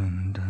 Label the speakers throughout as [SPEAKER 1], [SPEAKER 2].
[SPEAKER 1] and uh,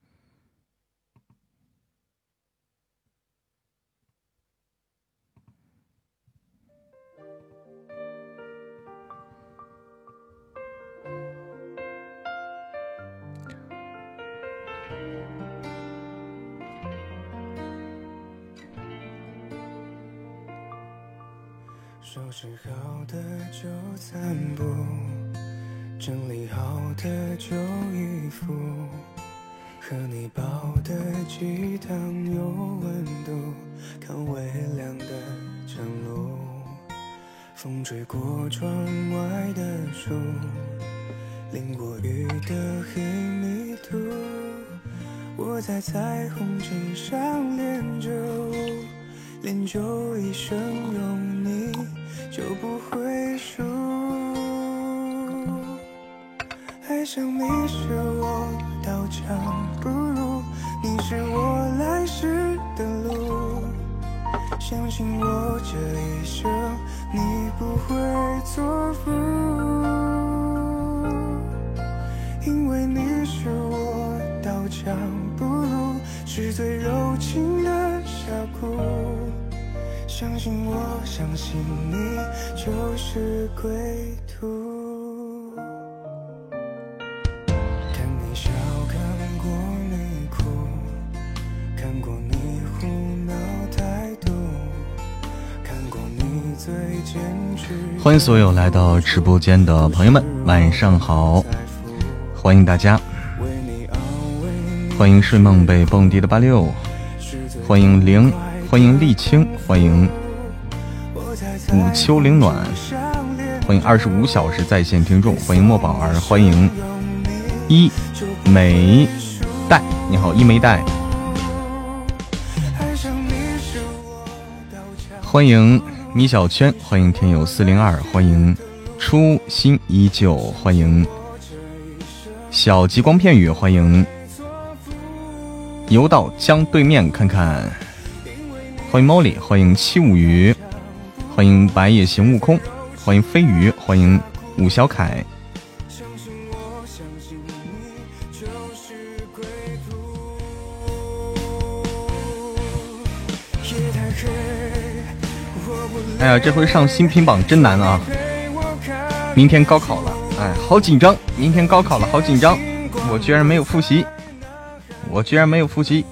[SPEAKER 1] 的旧衣服，和你煲的鸡汤有温度。看微凉的晨露，风吹过窗外的树，淋过雨的黑泥土。我在彩虹之上练就，练就一生有你就不会。想你是我刀枪不入，你是我来时的路。相信我这一生，你不会错付，因为你是我刀枪不入，是最柔情的
[SPEAKER 2] 峡谷。相信我，相信你，就是归。
[SPEAKER 1] 欢迎所有来到直播间的朋友们，晚上好！欢迎大家，欢迎睡梦被蹦迪的八六，欢迎零，欢迎沥青，欢迎午秋凌暖，欢迎二十五小时在线听众，欢迎墨宝儿，欢迎一枚带，你好一枚带，欢迎。米小圈，欢迎天友四零二，欢迎初心依旧，欢迎小极光片羽，欢迎游到江对面看看，欢迎 Molly，欢迎七五鱼，欢迎白夜行悟空，欢迎飞鱼，欢迎武小凯。哎呀，这回上新品榜真难啊！明天高考了，哎，好紧张！明天高考了，好紧张！我居然没有复习，我居然没有复习。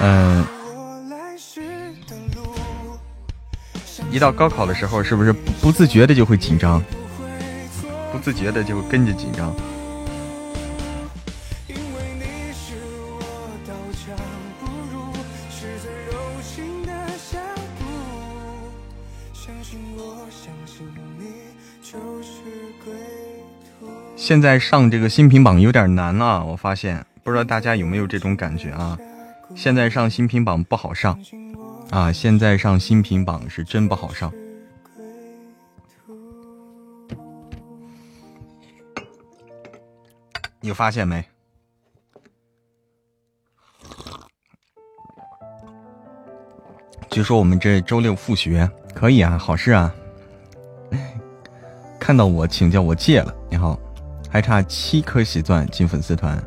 [SPEAKER 1] 嗯，一到高考的时候，是不是不自觉的就会紧张？不自觉的就会跟着紧张。现在上这个新品榜有点难啊，我发现，不知道大家有没有这种感觉啊？现在上新品榜不好上啊！现在上新品榜是真不好上。你发现没？据说我们这周六复学可以啊，好事啊！看到我请教我戒了，你好。还差七颗喜钻进粉丝团，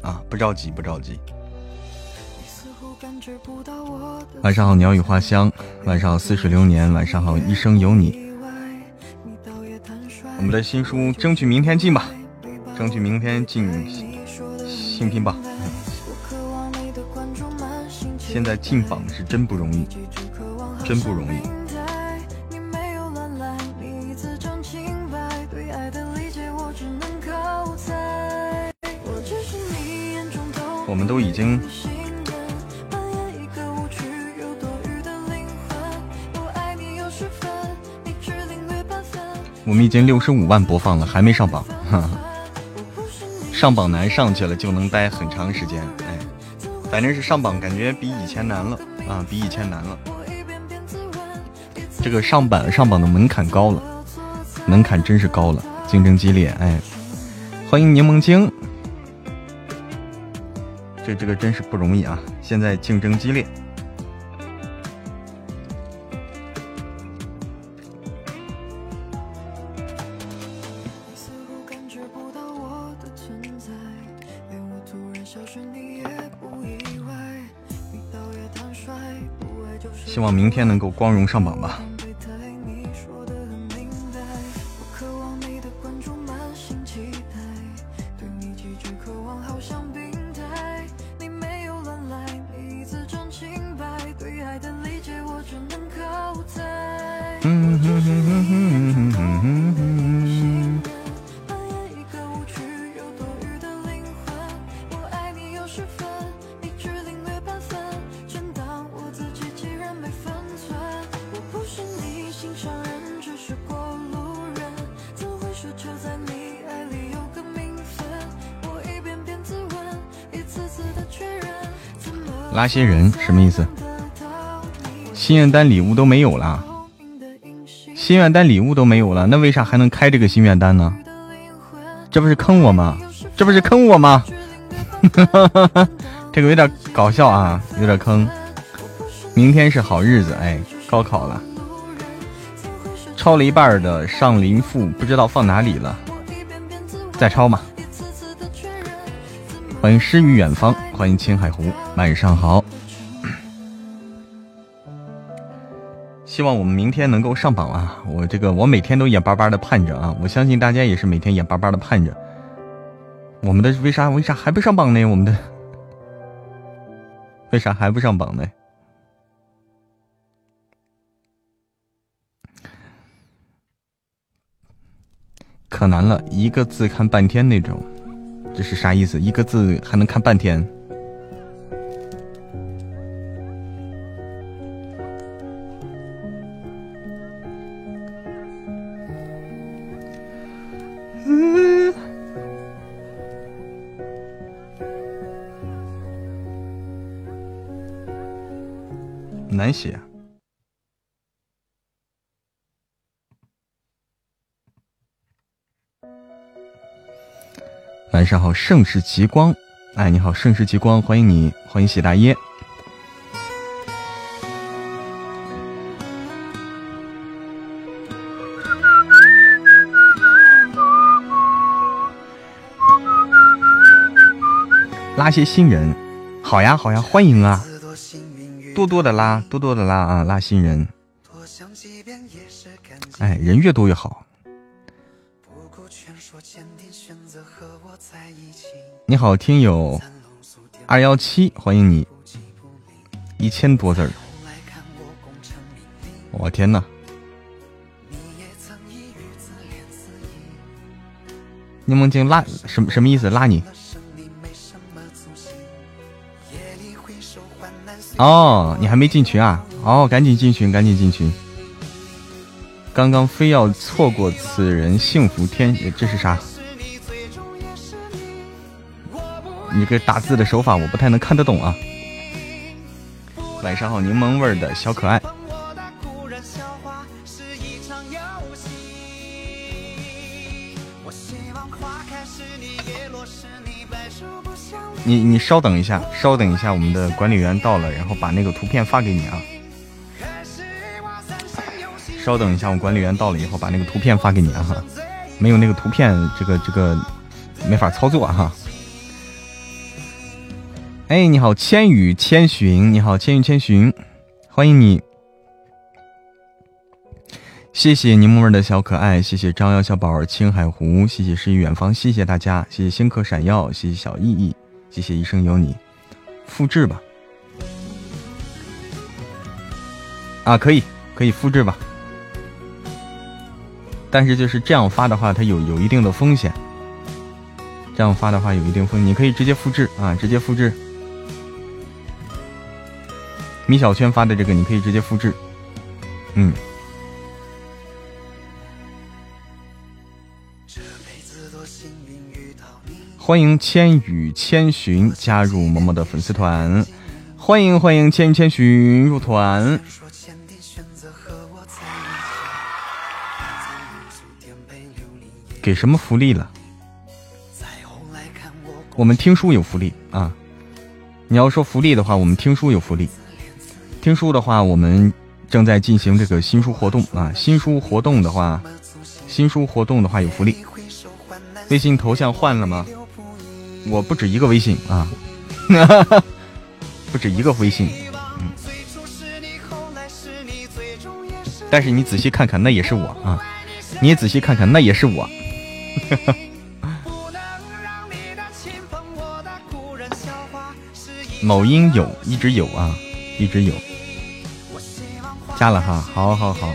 [SPEAKER 1] 啊，不着急，不着急。晚上好，鸟语花香。晚上好，似水流年。晚上好，一生有你。我们的新书争取明天进吧，争取明天进新品榜。现在进榜是真不容易，真不容易。我们都已经，我们已经六十五万播放了，还没上榜。上榜难，上去了就能待很长时间。哎，反正是上榜，感觉比以前难了啊，比以前难了。这个上榜上榜的门槛高了，门槛真是高了，竞争激烈。哎，欢迎柠檬精，这这个真是不容易啊，现在竞争激烈。希望明天能够光荣上榜吧。拉些人什么意思？心愿单礼物都没有了，心愿单礼物都没有了，那为啥还能开这个心愿单呢？这不是坑我吗？这不是坑我吗？这个有点搞笑啊，有点坑。明天是好日子，哎，高考了，抄了一半的《上林赋》，不知道放哪里了，再抄嘛。欢迎诗与远方，欢迎青海湖，晚上好。希望我们明天能够上榜啊！我这个我每天都眼巴巴的盼着啊！我相信大家也是每天眼巴巴的盼着。我们的为啥为啥还不上榜呢？我们的为啥还不上榜呢？可难了，一个字看半天那种。这是啥意思？一个字还能看半天？难写。晚上好，盛世极光，哎，你好，盛世极光，欢迎你，欢迎喜大爷。拉些新人，好呀，好呀，欢迎啊，多多的拉，多多的拉啊，拉新人。哎，人越多越好。你好，听友二幺七，欢迎你，一千多字儿，我天呐！柠檬精拉什么什么意思？拉你？哦，你还没进群啊？哦，赶紧进群，赶紧进群！刚刚非要错过此人幸福天，这是啥？你这打字的手法我不太能看得懂啊。晚上好，柠檬味的小可爱。是你也落是你你你稍等一下，稍等一下，我们的管理员到了，然后把那个图片发给你啊。稍等一下，我管理员到了以后把那个图片发给你啊哈。没有那个图片，这个这个没法操作哈。哎，你好，千与千寻，你好，千与千寻，欢迎你，谢谢柠檬味的小可爱，谢谢张瑶小宝青海湖，谢谢诗与远方，谢谢大家，谢谢星客闪耀，谢谢小意义，谢谢一生有你，复制吧，啊，可以，可以复制吧，但是就是这样发的话，它有有一定的风险，这样发的话有一定风，你可以直接复制啊，直接复制。米小圈发的这个，你可以直接复制。嗯，欢迎千与千寻加入萌萌的粉丝团，欢迎欢迎千与千寻入团。给什么福利了？我们听书有福利啊！你要说福利的话，我们听书有福利。听书的话，我们正在进行这个新书活动啊！新书活动的话，新书活动的话有福利。微信头像换了吗？我不止一个微信啊，不止一个微信。嗯，但是你仔细看看，那也是我啊！你也仔细看看，那也是我。某音有，一直有啊，一直有。加了哈，好好好，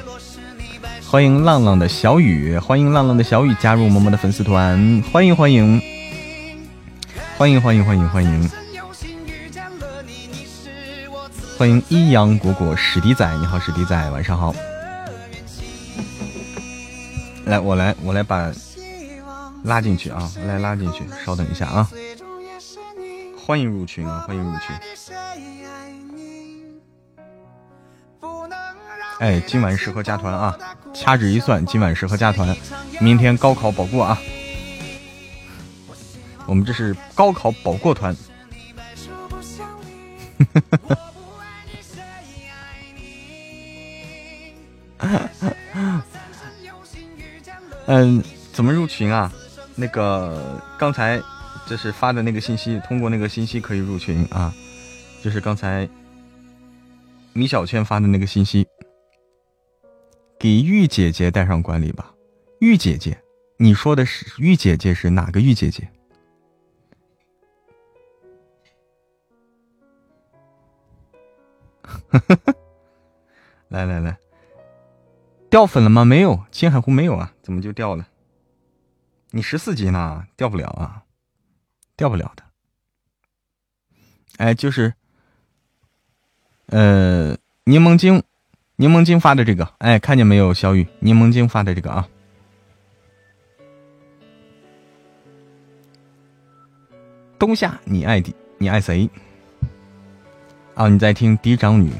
[SPEAKER 1] 欢迎浪浪的小雨，欢迎浪浪的小雨加入萌萌的粉丝团，欢迎欢迎，欢迎欢迎欢迎欢迎，欢迎一阳果果史迪仔，你好史迪仔，晚上好。来，我来我来把拉进去啊，来拉进去，稍等一下啊。欢迎入群啊，欢迎入群。哎，今晚适合加团啊！掐指一算，今晚适合加团。明天高考保过啊！我们这是高考保过团。嗯，怎么入群啊？那个刚才就是发的那个信息，通过那个信息可以入群啊。就是刚才米小圈发的那个信息。给玉姐姐带上管理吧，玉姐姐，你说的是玉姐姐是哪个玉姐姐？呵呵呵来来来，掉粉了吗？没有，青海湖没有啊，怎么就掉了？你十四级呢，掉不了啊，掉不了的。哎，就是，呃，柠檬精。柠檬精发的这个，哎，看见没有，小雨？柠檬精发的这个啊。冬夏，你爱的，你爱谁？啊，你在听嫡长女。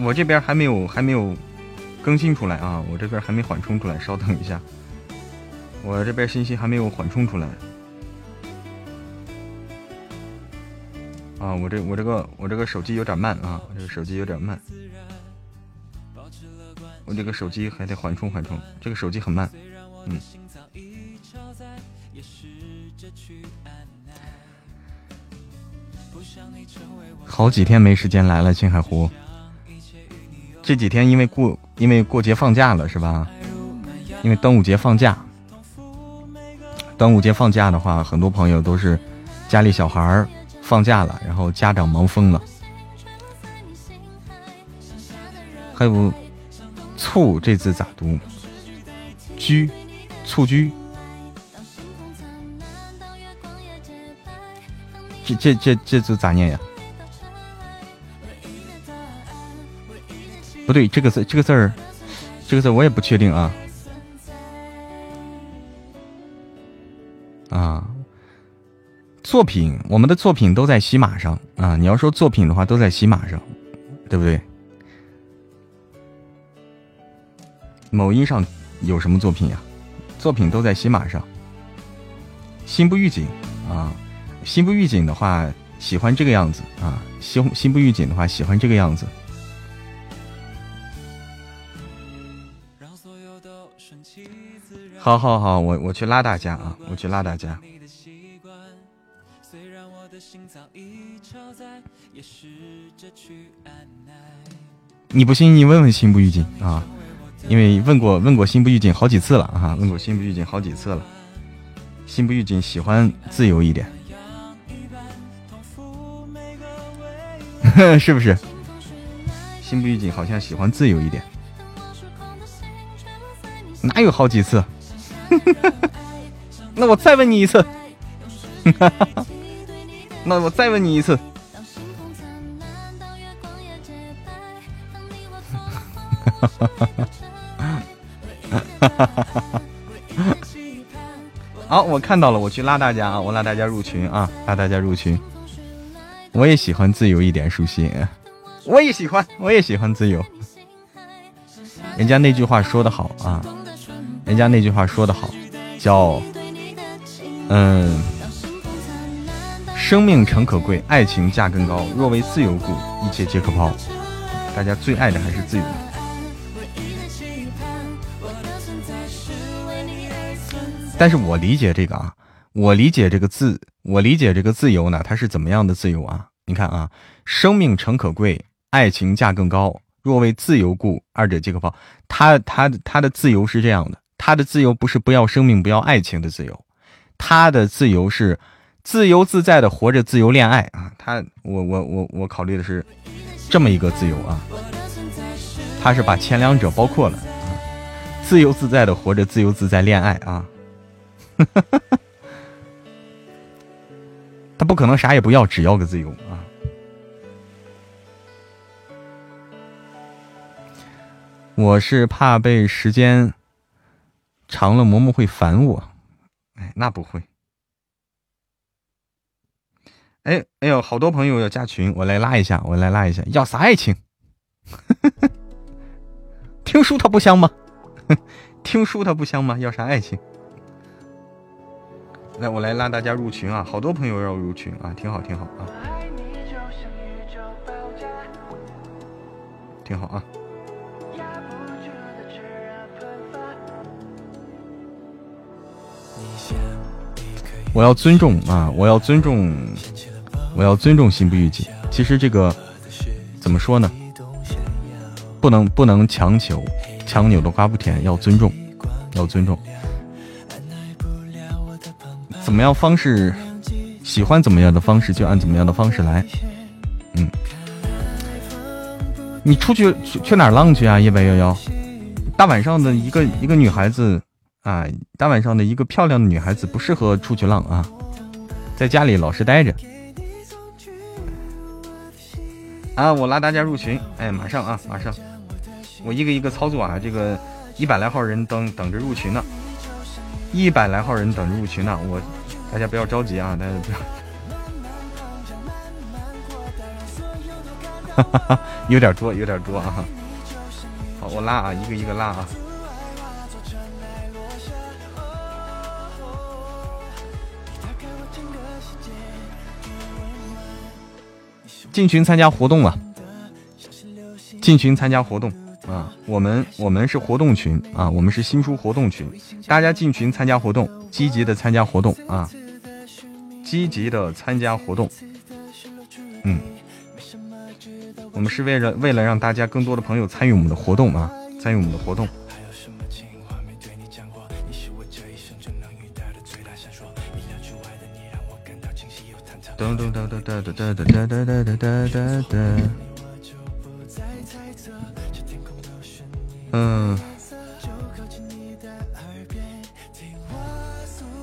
[SPEAKER 1] 我这边还没有，还没有更新出来啊，我这边还没缓冲出来，稍等一下，我这边信息还没有缓冲出来。啊，我这我这个我这个手机有点慢啊，我这个手机有点慢，我这个手机还得缓冲缓冲，这个手机很慢，嗯。好几天没时间来了青海湖，这几天因为过因为过节放假了是吧？因为端午节放假，端午节放假的话，很多朋友都是家里小孩儿。放假了，然后家长忙疯了。还有“醋”这字咋读？“居”，蹴居。这这这这字咋念呀？不对，这个字这个字儿，这个字我也不确定啊。啊。作品，我们的作品都在喜马上啊！你要说作品的话，都在喜马上，对不对？某音上有什么作品呀？作品都在喜马上。心不预警啊，心不预警的话，喜欢这个样子啊。心心不预警的话，喜欢这个样子。好好好，我我去拉大家啊，我去拉大家。你不信，你问问心不预警啊！因为问过问过心不预警好几次了啊，问过心不预警好几次了。心不预警喜欢自由一点，是不是？心不预警好像喜欢自由一点，哪有好几次？那我再问你一次。那我再问你一次。好，我看到了，我去拉大家啊，我拉大家入群啊，拉大家入群。我也喜欢自由一点，舒心。我也喜欢，我也喜欢自由。人家那句话说的好啊，人家那句话说的好，叫嗯，生命诚可贵，爱情价更高。若为自由故，一切皆可抛。大家最爱的还是自由。但是我理解这个啊，我理解这个自，我理解这个自由呢，它是怎么样的自由啊？你看啊，生命诚可贵，爱情价更高。若为自由故，二者皆可抛。他他他的自由是这样的，他的自由不是不要生命、不要爱情的自由，他的自由是自由自在的活着，自由恋爱啊。他我我我我考虑的是这么一个自由啊，他是把前两者包括了，自由自在的活着，自由自在恋爱啊。他不可能啥也不要，只要个自由啊！我是怕被时间长了，嬷嬷会烦我。哎，那不会。哎哎呦，好多朋友要加群，我来拉一下，我来拉一下。要啥爱情？听书它不香吗？听书它不香吗？要啥爱情？来，我来拉大家入群啊！好多朋友要入群啊，挺好，挺好啊，挺好啊！我要尊重啊！我要尊重，我要尊重心不预计。其实这个怎么说呢？不能不能强求，强扭的瓜不甜，要尊重，要尊重。怎么样方式？喜欢怎么样的方式就按怎么样的方式来。嗯，你出去去去哪浪去啊？一百幺幺，大晚上的一个一个女孩子啊，大晚上的一个漂亮的女孩子不适合出去浪啊，在家里老实待着。啊，我拉大家入群，哎，马上啊，马上，我一个一个操作啊，这个一百来号人等等着入群呢，一百来号人等着入群呢，我。大家不要着急啊！大家不要，哈哈哈，有点多，有点多啊！好，我拉啊，一个一个拉啊！进群参加活动了，进群参加活动啊！我们我们是活动群啊，我们是新书活动群，大家进群参加活动，积极的参加活动啊！积极的参加活动，嗯，我们是为了为了让大家更多的朋友参与我们的活动啊，参与我们的活动。噔噔噔噔噔噔噔噔噔噔噔噔。嗯。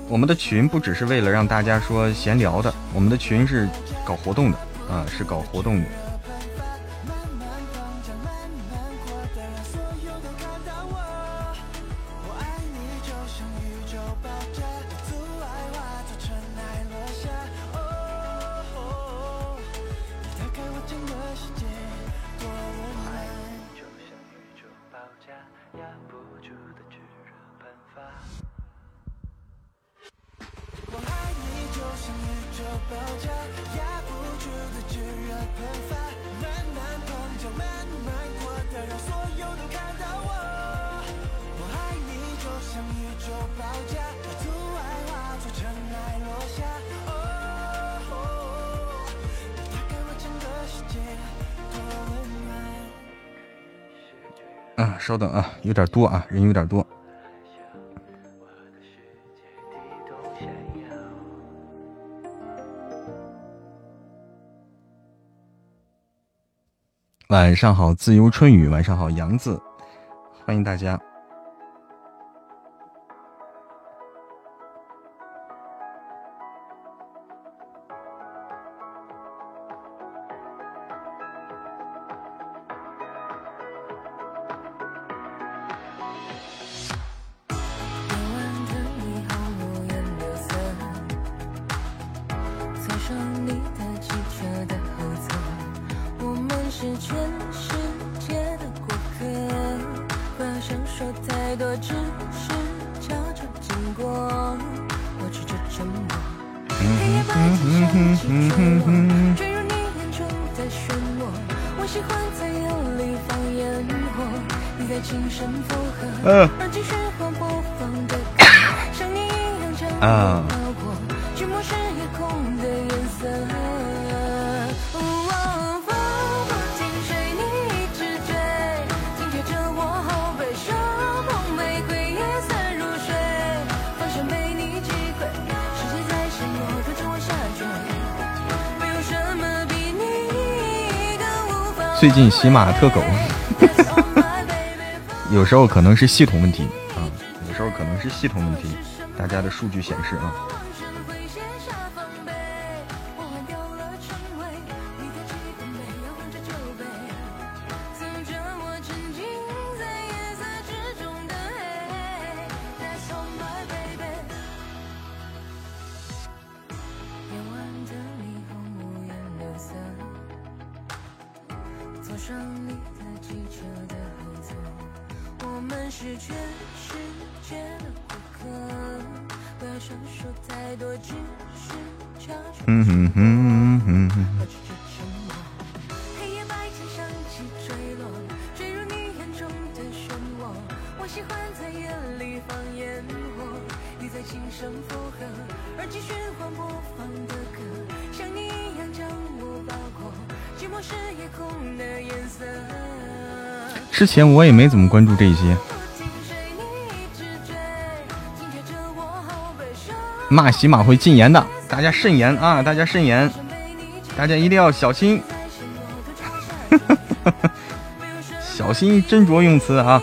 [SPEAKER 1] 我们的群不只是为了让大家说闲聊的，我们的群是搞活动的啊，是搞活动的。有点多啊，人有点多。晚上好，自由春雨。晚上好，杨子，欢迎大家。
[SPEAKER 2] 最近喜马特狗，有时候可能是系统问题啊，有时候可能是系统问题，大家的数据显示啊。之前我也没怎么关注这些，骂喜马会禁言的，大家慎言啊！大家慎言，大家一定要小心，小心斟酌用词啊！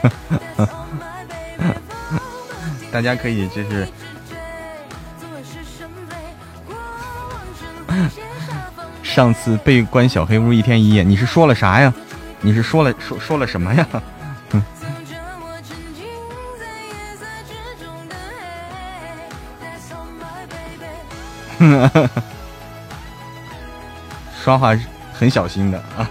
[SPEAKER 2] 大家可以就是。上次被关小黑屋一天一夜，你是说了啥呀？你是说了说说了什么呀？说话很小心的啊。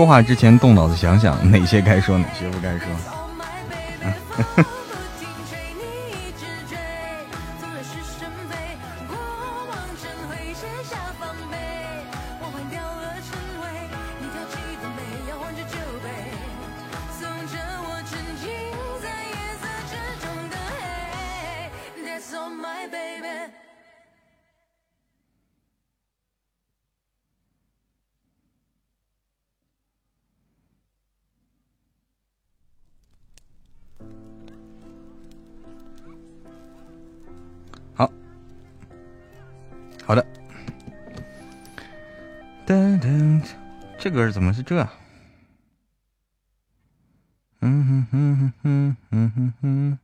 [SPEAKER 2] 说话之前动脑子想想，哪些该说，哪些不该说。这歌怎么是这？嗯哼哼哼哼哼哼。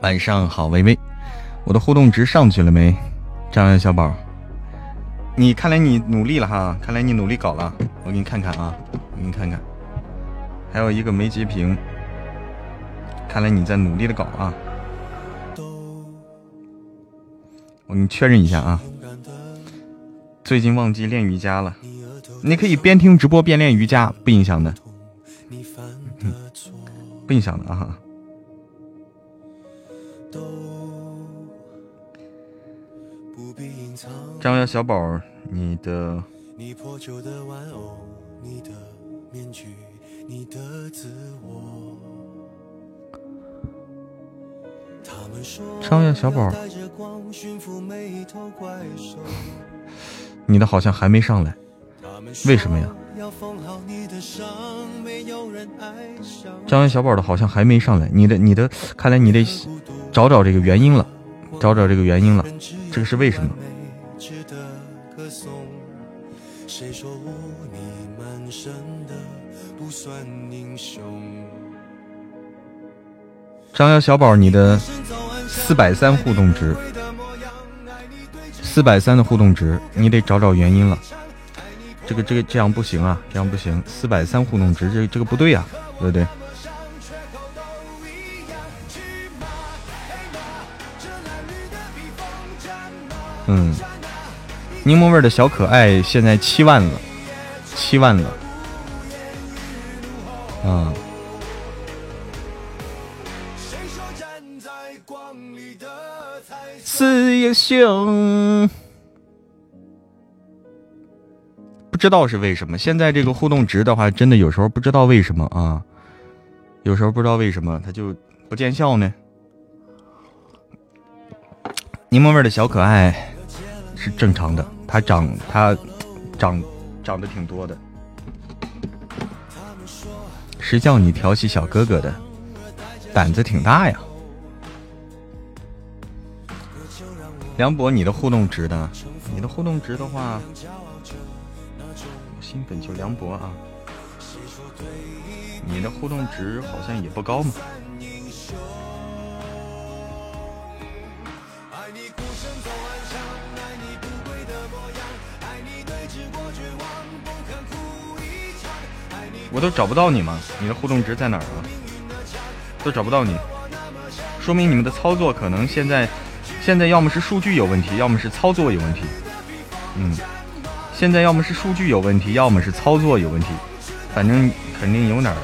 [SPEAKER 2] 晚上好，微微，我的互动值上去了没？张扬小宝，你看来你努力了哈，看来你努力搞了，我给你看看啊，我给你看看，还有一个没截屏，看来你在努力的搞啊。你确认一下啊，最近忘记练瑜伽了，你可以边听直播边练瑜伽，不影响的，不影响的啊。张瑶小宝，你的。
[SPEAKER 1] 张月小宝，你的好像还没上来，为什么呀？张月小宝的好像还没上来，你的你的，看来你得找找这个原因了，找找这个原因了，这个是为什么？张瑶小宝，你的四百三互动值，四百三的互动值，你得找找原因了。这个这个这样不行啊，这样不行，四百三互动值，这这个不对呀，对不对？嗯，柠檬味的小可爱现在七万了，七万了，啊。四英雄，不知道是为什么。现在这个互动值的话，真的有时候不知道为什么啊，有时候不知道为什么它就不见效呢。柠檬味的小可爱是正常的，它长它长长得挺多的。谁叫你调戏小哥哥的？胆子挺大呀！梁博，你的互动值的，你的互动值的话，新粉就梁博啊，你的互动值好像也不高嘛。我都找不到你吗？你的互动值在哪儿啊？都找不到你，说明你们的操作可能现在。现在要么是数据有问题，要么是操作有问题。嗯，现在要么是数据有问题，要么是操作有问题，反正肯定有点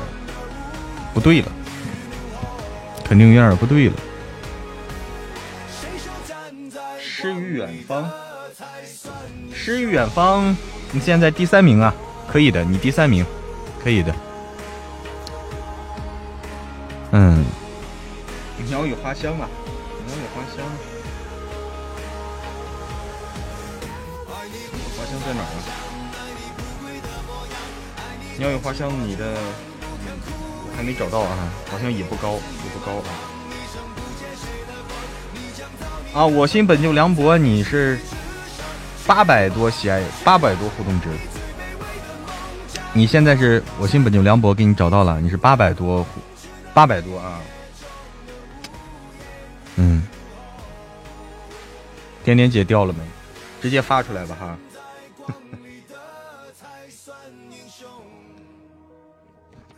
[SPEAKER 1] 不对了，肯定有点不对了。诗与远方，诗与远方，你现在第三名啊，可以的，你第三名，可以的。嗯，鸟语花香啊，在哪儿啊？鸟语花香，你的还没找到啊？好像也不高，也不高啊。啊，我心本就凉薄，你是八百多喜爱，八百多互动值。你现在是我心本就凉薄，给你找到了，你是八百多，八百多啊。嗯，点点姐掉了没？直接发出来吧哈。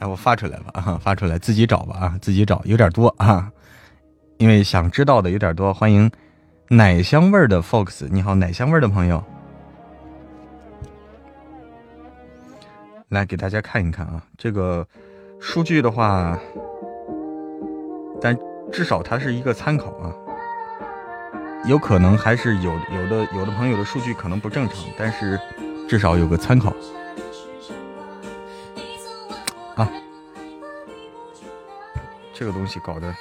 [SPEAKER 1] 哎，我发出来吧啊，发出来自己找吧啊，自己找有点多啊，因为想知道的有点多。欢迎奶香味的 Fox，你好，奶香味的朋友，来给大家看一看啊，这个数据的话，但至少它是一个参考啊。有可能还是有有的有的朋友的数据可能不正常，但是至少有个参考啊。这个东西搞的，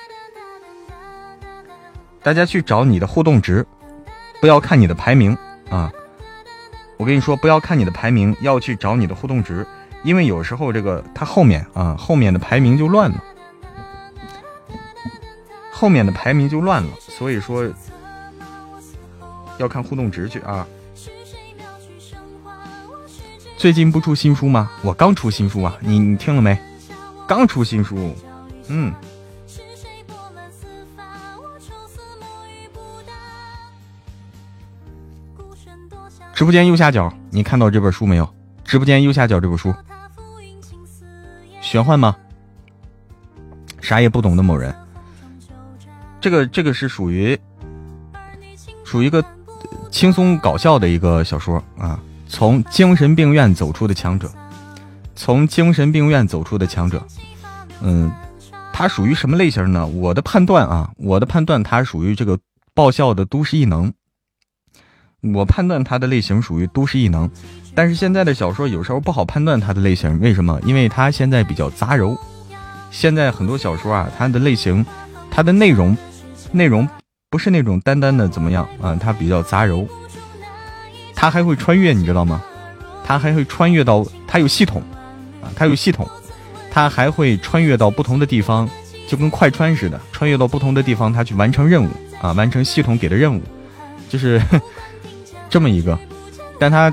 [SPEAKER 1] 大家去找你的互动值，不要看你的排名啊。我跟你说，不要看你的排名，要去找你的互动值，因为有时候这个它后面啊后面的排名就乱了，后面的排名就乱了，所以说。要看互动值去啊！最近不出新书吗？我刚出新书啊！你你听了没？刚出新书，嗯。直播间右下角，你看到这本书没有？直播间右下角这本书，玄幻吗？啥也不懂的某人，这个这个是属于属于一个。轻松搞笑的一个小说啊，从精神病院走出的强者，从精神病院走出的强者，嗯，他属于什么类型呢？我的判断啊，我的判断，他属于这个爆笑的都市异能。我判断它的类型属于都市异能，但是现在的小说有时候不好判断它的类型，为什么？因为它现在比较杂糅。现在很多小说啊，它的类型，它的内容，内容不是那种单单的怎么样啊，它比较杂糅。它还会穿越，你知道吗？它还会穿越到，它有系统啊，它有系统，它还会穿越到不同的地方，就跟快穿似的，穿越到不同的地方，它去完成任务啊，完成系统给的任务，就是 这么一个。但它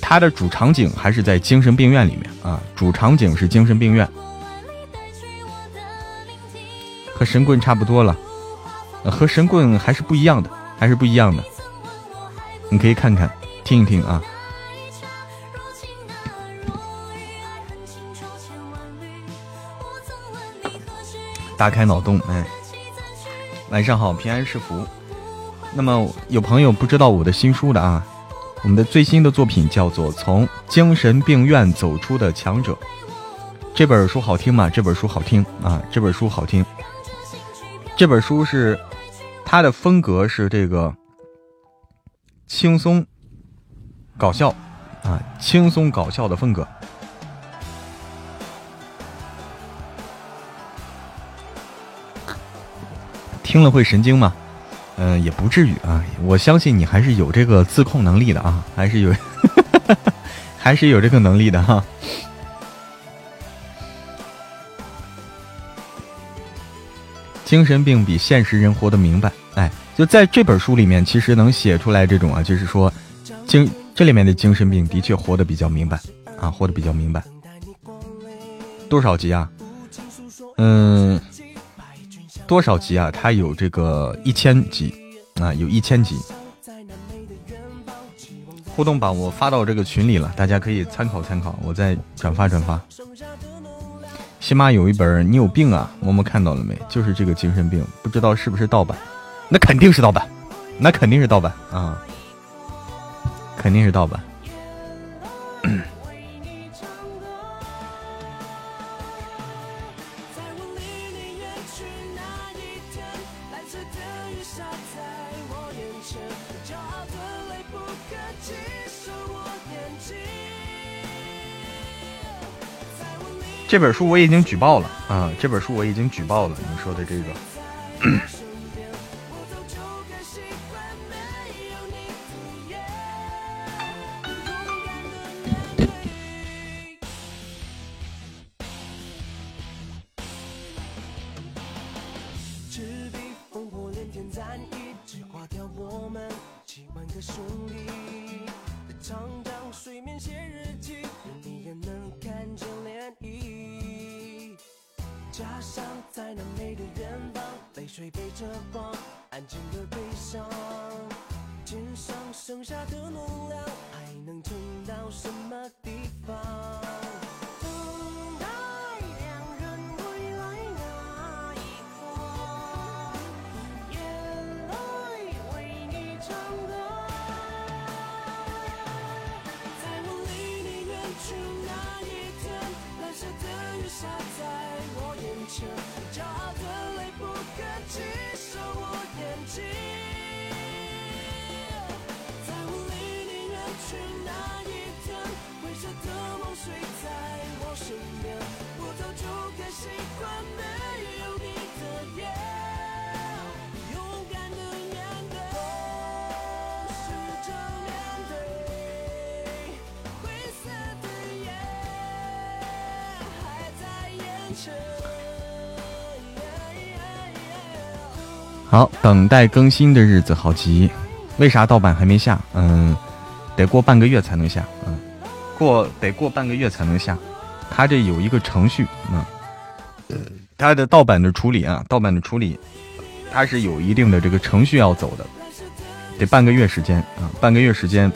[SPEAKER 1] 它的主场景还是在精神病院里面啊，主场景是精神病院，和神棍差不多了，和神棍还是不一样的。还是不一样的，你可以看看，听一听啊。打开脑洞，哎，晚上好，平安是福。那么有朋友不知道我的新书的啊，我们的最新的作品叫做《从精神病院走出的强者》。这本书好听吗？这本书好听啊，这本书好听。这本书是。它的风格是这个轻松搞笑啊，轻松搞笑的风格，听了会神经吗？嗯，也不至于啊。我相信你还是有这个自控能力的啊，还是有，还是有这个能力的哈。精神病比现实人活得明白。哎，就在这本书里面，其实能写出来这种啊，就是说，精这里面的精神病的确活得比较明白啊，活得比较明白。多少集啊？嗯，多少集啊？它有这个一千集啊，有一千集。互动榜我发到这个群里了，大家可以参考参考，我再转发转发。起码有一本，你有病啊？默默看到了没？就是这个精神病，不知道是不是盗版。那肯定是盗版，那肯定是盗版啊，肯定是盗版。这本书我已经举报了啊，这本书我已经举报了。你说的这个。
[SPEAKER 2] 家乡在那美的远方，泪水背着光，安静的悲伤，肩上剩下的能量，还能撑到什么地方？
[SPEAKER 1] 好，等待更新的日子好急，为啥盗版还没下？嗯，得过半个月才能下。嗯，过得过半个月才能下。它这有一个程序，啊，呃，它的盗版的处理啊，盗版的处理，它是有一定的这个程序要走的，得半个月时间啊，半个月时间，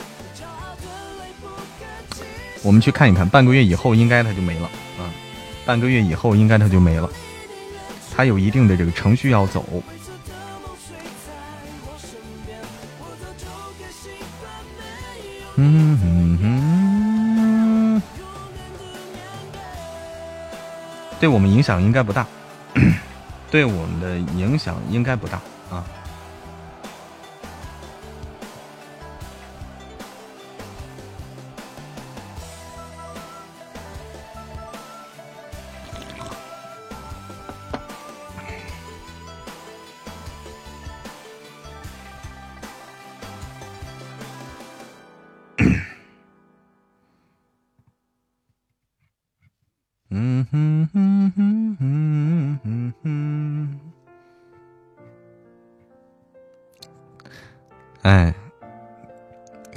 [SPEAKER 1] 我们去看一看，半个月以后应该它就没了啊，半个月以后应该它就没了，它有一定的这个程序要走。对我们影响应该不大，对我们的影响应该不大啊。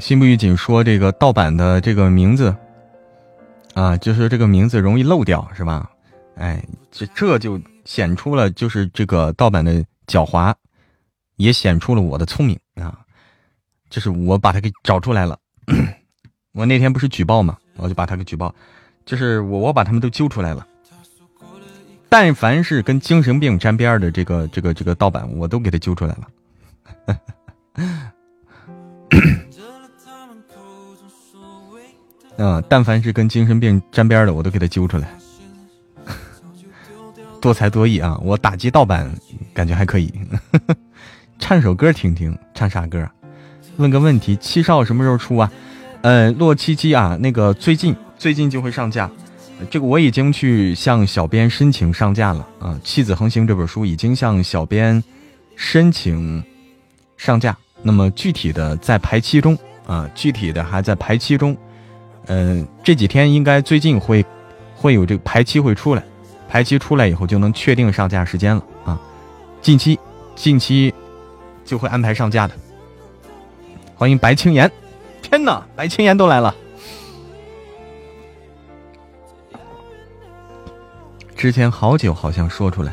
[SPEAKER 1] 心不预警说这个盗版的这个名字啊，就是这个名字容易漏掉，是吧？哎，这这就显出了就是这个盗版的狡猾，也显出了我的聪明啊！就是我把它给找出来了。我那天不是举报嘛，我就把他给举报，就是我我把他们都揪出来了。但凡是跟精神病沾边的这个这个这个盗版，我都给他揪出来了。嗯，但凡是跟精神病沾边的，我都给他揪出来。多才多艺啊！我打击盗版感觉还可以。唱首歌听听，唱啥歌？问个问题，七少什么时候出啊？呃，洛七七啊，那个最近最近就会上架。这个我已经去向小编申请上架了啊，《妻子横行》这本书已经向小编申请上架。那么具体的在排期中啊，具体的还在排期中。嗯，这几天应该最近会会有这个排期会出来，排期出来以后就能确定上架时间了啊。近期近期就会安排上架的。欢迎白青岩，天哪，白青岩都来了。之前好久好像说出来，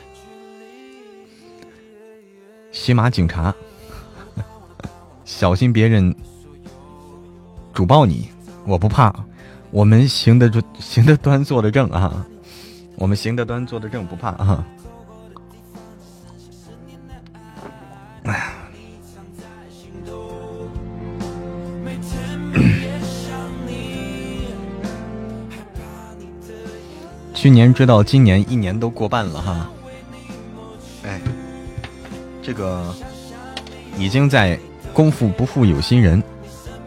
[SPEAKER 1] 喜马警察。小心别人主爆你，我不怕，我们行得行得端，坐得正啊，我们行得端，坐得正，不怕啊。哎呀，去年追到今年，一年都过半了哈。哎，这个已经在。功夫不负有心人，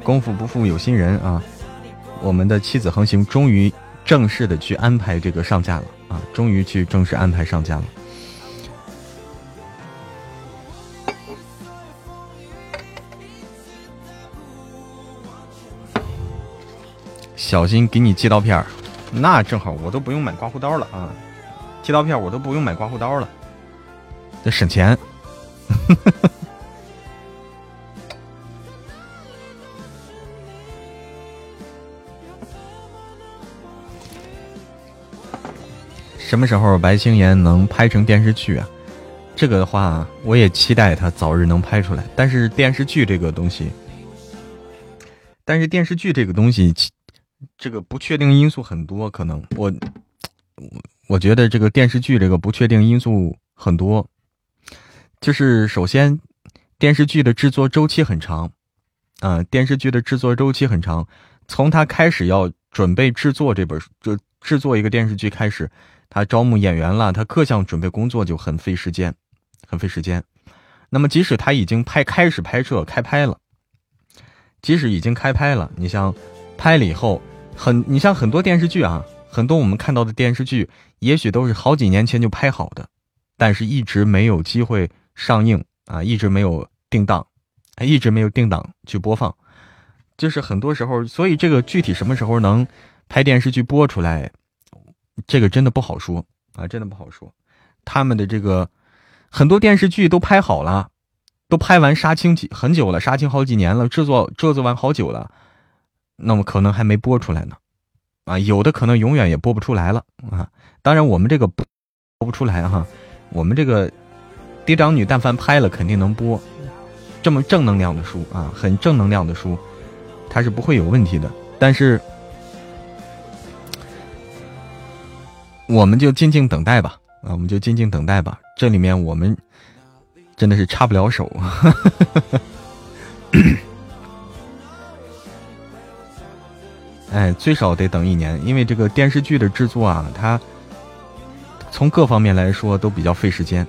[SPEAKER 1] 功夫不负有心人啊！我们的妻子横行终于正式的去安排这个上架了啊！终于去正式安排上架了。小心给你寄刀片儿，那正好我都不用买刮胡刀了啊！寄刀片我都不用买刮胡刀了，这省钱。呵呵什么时候白青岩能拍成电视剧啊？这个的话，我也期待他早日能拍出来。但是电视剧这个东西，但是电视剧这个东西，这个不确定因素很多。可能我，我觉得这个电视剧这个不确定因素很多。就是首先，电视剧的制作周期很长，啊，电视剧的制作周期很长，从他开始要准备制作这本就制作一个电视剧开始。他招募演员了，他各项准备工作就很费时间，很费时间。那么，即使他已经拍开始拍摄开拍了，即使已经开拍了，你像拍了以后，很你像很多电视剧啊，很多我们看到的电视剧，也许都是好几年前就拍好的，但是一直没有机会上映啊，一直没有定档，一直没有定档去播放，就是很多时候，所以这个具体什么时候能拍电视剧播出来？这个真的不好说啊，真的不好说。他们的这个很多电视剧都拍好了，都拍完杀青几很久了，杀青好几年了，制作制作完好久了，那么可能还没播出来呢。啊，有的可能永远也播不出来了啊。当然，我们这个播不出来哈。我们这个嫡长女但凡拍了，肯定能播。这么正能量的书啊，很正能量的书，它是不会有问题的。但是。我们就静静等待吧，啊，我们就静静等待吧。这里面我们真的是插不了手，哎，最少得等一年，因为这个电视剧的制作啊，它从各方面来说都比较费时间。《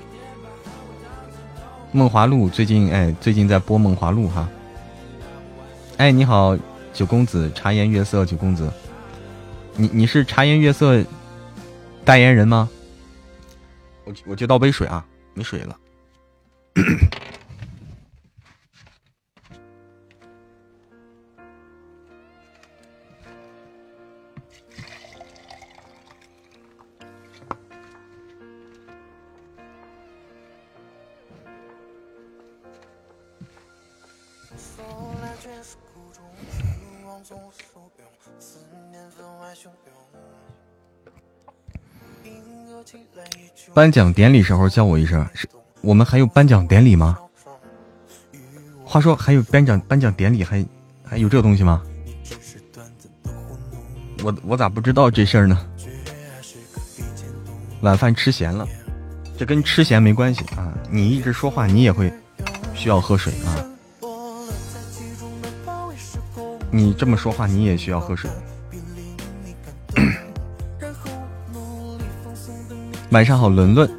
[SPEAKER 1] 梦华录》最近哎，最近在播《梦华录》哈。哎，你好，九公子，茶颜悦色，九公子，你你是茶颜悦色？代言人吗？我我去倒杯水啊，没水了。颁奖典礼时候叫我一声，是我们还有颁奖典礼吗？话说还有颁奖颁奖典礼，还还有这东西吗？我我咋不知道这事儿呢？晚饭吃咸了，这跟吃咸没关系啊！你一直说话，你也会需要喝水啊！你这么说话，你也需要喝水。晚上好，伦伦。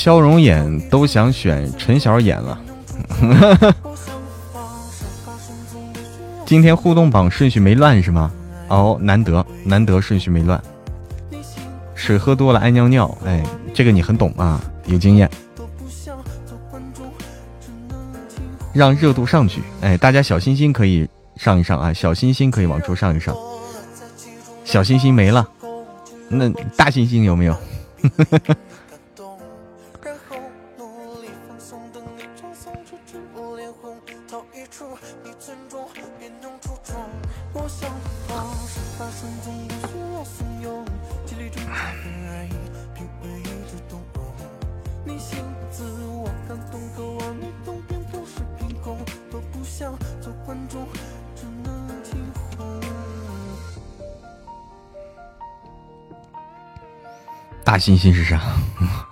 [SPEAKER 1] 肖荣演都想选陈晓演了，今天互动榜顺序没乱是吗？哦，难得难得顺序没乱。水喝多了爱尿尿，哎，这个你很懂啊，有经验。让热度上去，哎，大家小心心可以上一上啊，小心心可以往出上一上。小心心没了，那大星星有没有？呵呵呵猩猩是啥？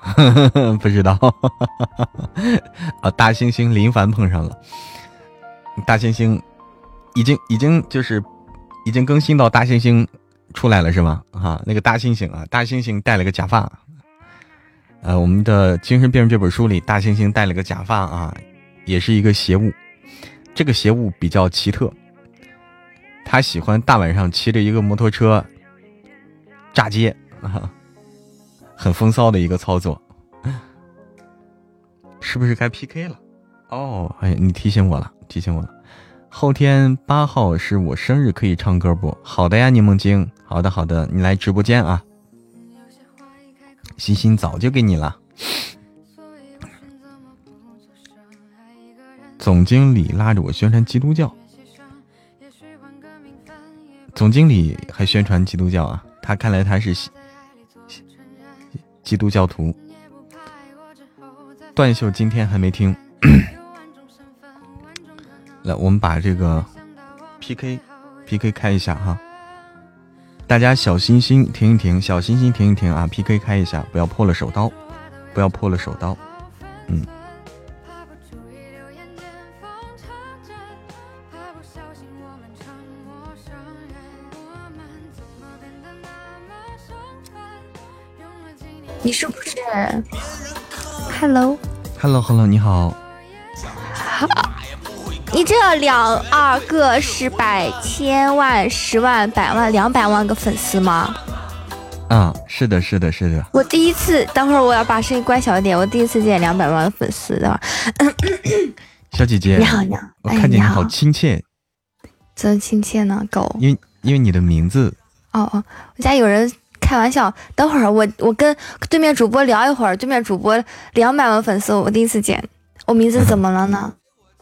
[SPEAKER 1] 不知道。啊，大猩猩林凡碰上了。大猩猩已经已经就是已经更新到大猩猩出来了是吗？哈，那个大猩猩啊，大猩猩戴了个假发。呃，我们的精神病人这本书里，大猩猩戴了个假发啊，也是一个邪物。这个邪物比较奇特，他喜欢大晚上骑着一个摩托车炸街啊。很风骚的一个操作，是不是该 PK 了？哦，哎，你提醒我了，提醒我了。后天八号是我生日，可以唱歌不？好的呀，柠檬精。好的，好的，你来直播间啊。欣欣早就给你了。总经理拉着我宣传基督教。总经理还宣传基督教啊？他看来他是。基督教徒，段秀今天还没听。来，我们把这个 PK PK 开一下哈，大家小心心停一停，小心心停一停啊！PK 开一下，不要破了手刀，不要破了手刀，嗯。
[SPEAKER 3] 你是不是？Hello，Hello，Hello，
[SPEAKER 1] 你好。
[SPEAKER 3] 你这两二个是百千万十万百万两百万个粉丝吗？
[SPEAKER 1] 啊，是的，是的，是的。
[SPEAKER 3] 我第一次，等会儿我要把声音关小一点。我第一次见两百万粉丝的。
[SPEAKER 1] 小姐姐，
[SPEAKER 3] 你好，你好。
[SPEAKER 1] 我看见你好亲切。
[SPEAKER 3] 怎么亲切呢？狗。
[SPEAKER 1] 因为因为你的名字。
[SPEAKER 3] 哦哦，我家有人。开玩笑，等会儿我我跟对面主播聊一会儿。对面主播两百万粉丝，我第一次见。我名字 怎么了呢？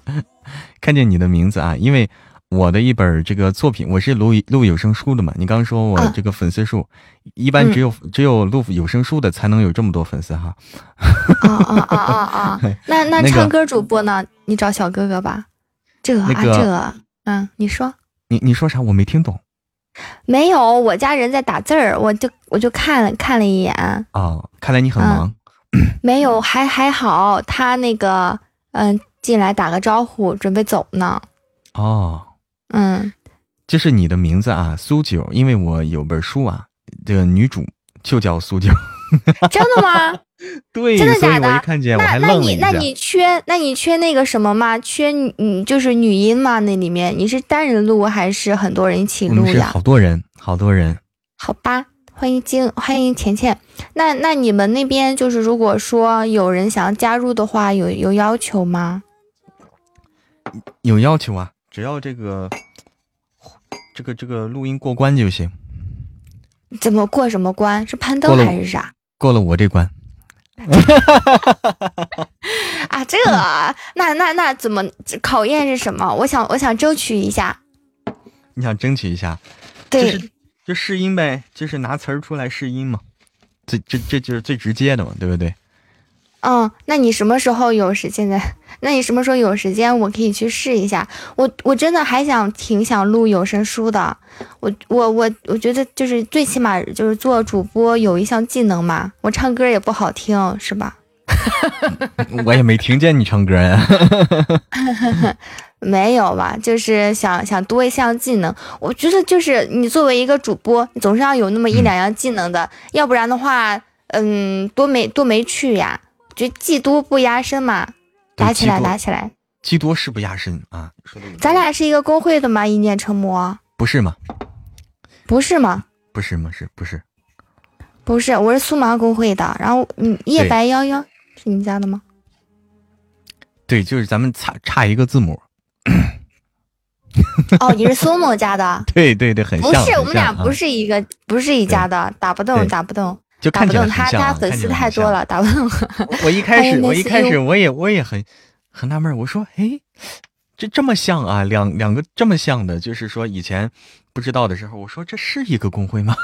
[SPEAKER 1] 看见你的名字啊，因为我的一本这个作品，我是录录有声书的嘛。你刚说我这个粉丝数，一般只有只有录有声书的才能有这么多粉丝哈。
[SPEAKER 3] 啊啊啊啊啊！那那唱歌主播呢？你找小哥哥吧。这啊这，嗯，你说。
[SPEAKER 1] 你你说啥？我没听懂。
[SPEAKER 3] 没有，我家人在打字儿，我就我就看了看了一眼。
[SPEAKER 1] 哦，看来你很忙。
[SPEAKER 3] 没有，还还好，他那个嗯进来打个招呼，准备走呢。
[SPEAKER 1] 哦，
[SPEAKER 3] 嗯，
[SPEAKER 1] 这是你的名字啊，苏九，因为我有本书啊，这个女主就叫苏九。
[SPEAKER 3] 真的吗？
[SPEAKER 1] 对，
[SPEAKER 3] 真的假的？
[SPEAKER 1] 那
[SPEAKER 3] 那你那你缺那你缺那个什么吗？缺女就是女音吗？那里面你是单人录还是很多人一起录呀？
[SPEAKER 1] 好多人，好多人。
[SPEAKER 3] 好吧，欢迎金，欢迎钱钱。那那你们那边就是如果说有人想要加入的话，有有要求吗？
[SPEAKER 1] 有要求啊，只要这个这个这个录音过关就行。
[SPEAKER 3] 怎么过什么关？是攀登还是啥？
[SPEAKER 1] 过了我这关。
[SPEAKER 3] 啊，这那那那怎么考验是什么？我想我想争取一下。
[SPEAKER 1] 你想争取一下？
[SPEAKER 3] 对，
[SPEAKER 1] 就试音呗，就是拿词儿出来试音嘛。这这这就是最直接的嘛，对不对？
[SPEAKER 3] 嗯，那你什么时候有时间的？那你什么时候有时间，我可以去试一下。我我真的还想挺想录有声书的。我我我我觉得就是最起码就是做主播有一项技能嘛。我唱歌也不好听，是吧？
[SPEAKER 1] 我也没听见你唱歌呀。
[SPEAKER 3] 没有吧？就是想想多一项技能。我觉得就是你作为一个主播，你总是要有那么一两样技能的，要不然的话，嗯，多没多没趣呀。就技多不压身嘛，打起来打起来。
[SPEAKER 1] 技多是不压身啊，
[SPEAKER 3] 咱俩是一个工会的吗？一念成魔？
[SPEAKER 1] 不是吗？
[SPEAKER 3] 不是吗？
[SPEAKER 1] 不是吗？是不是？
[SPEAKER 3] 不是，我是苏麻工会的。然后，嗯，夜白夭夭是你家的吗？
[SPEAKER 1] 对，就是咱们差差一个字母。
[SPEAKER 3] 哦，你是苏某家的？
[SPEAKER 1] 对对对，很
[SPEAKER 3] 像。不是，我们俩不是一个，不是一家的，打不动，打不动。
[SPEAKER 1] 就看起来
[SPEAKER 3] 他他粉丝太多了，打不动。
[SPEAKER 1] 我一开始我一开始我也我也很很纳闷，我说哎，这这么像啊，两两个这么像的，就是说以前。不知道的时候，我说这是一个工会吗？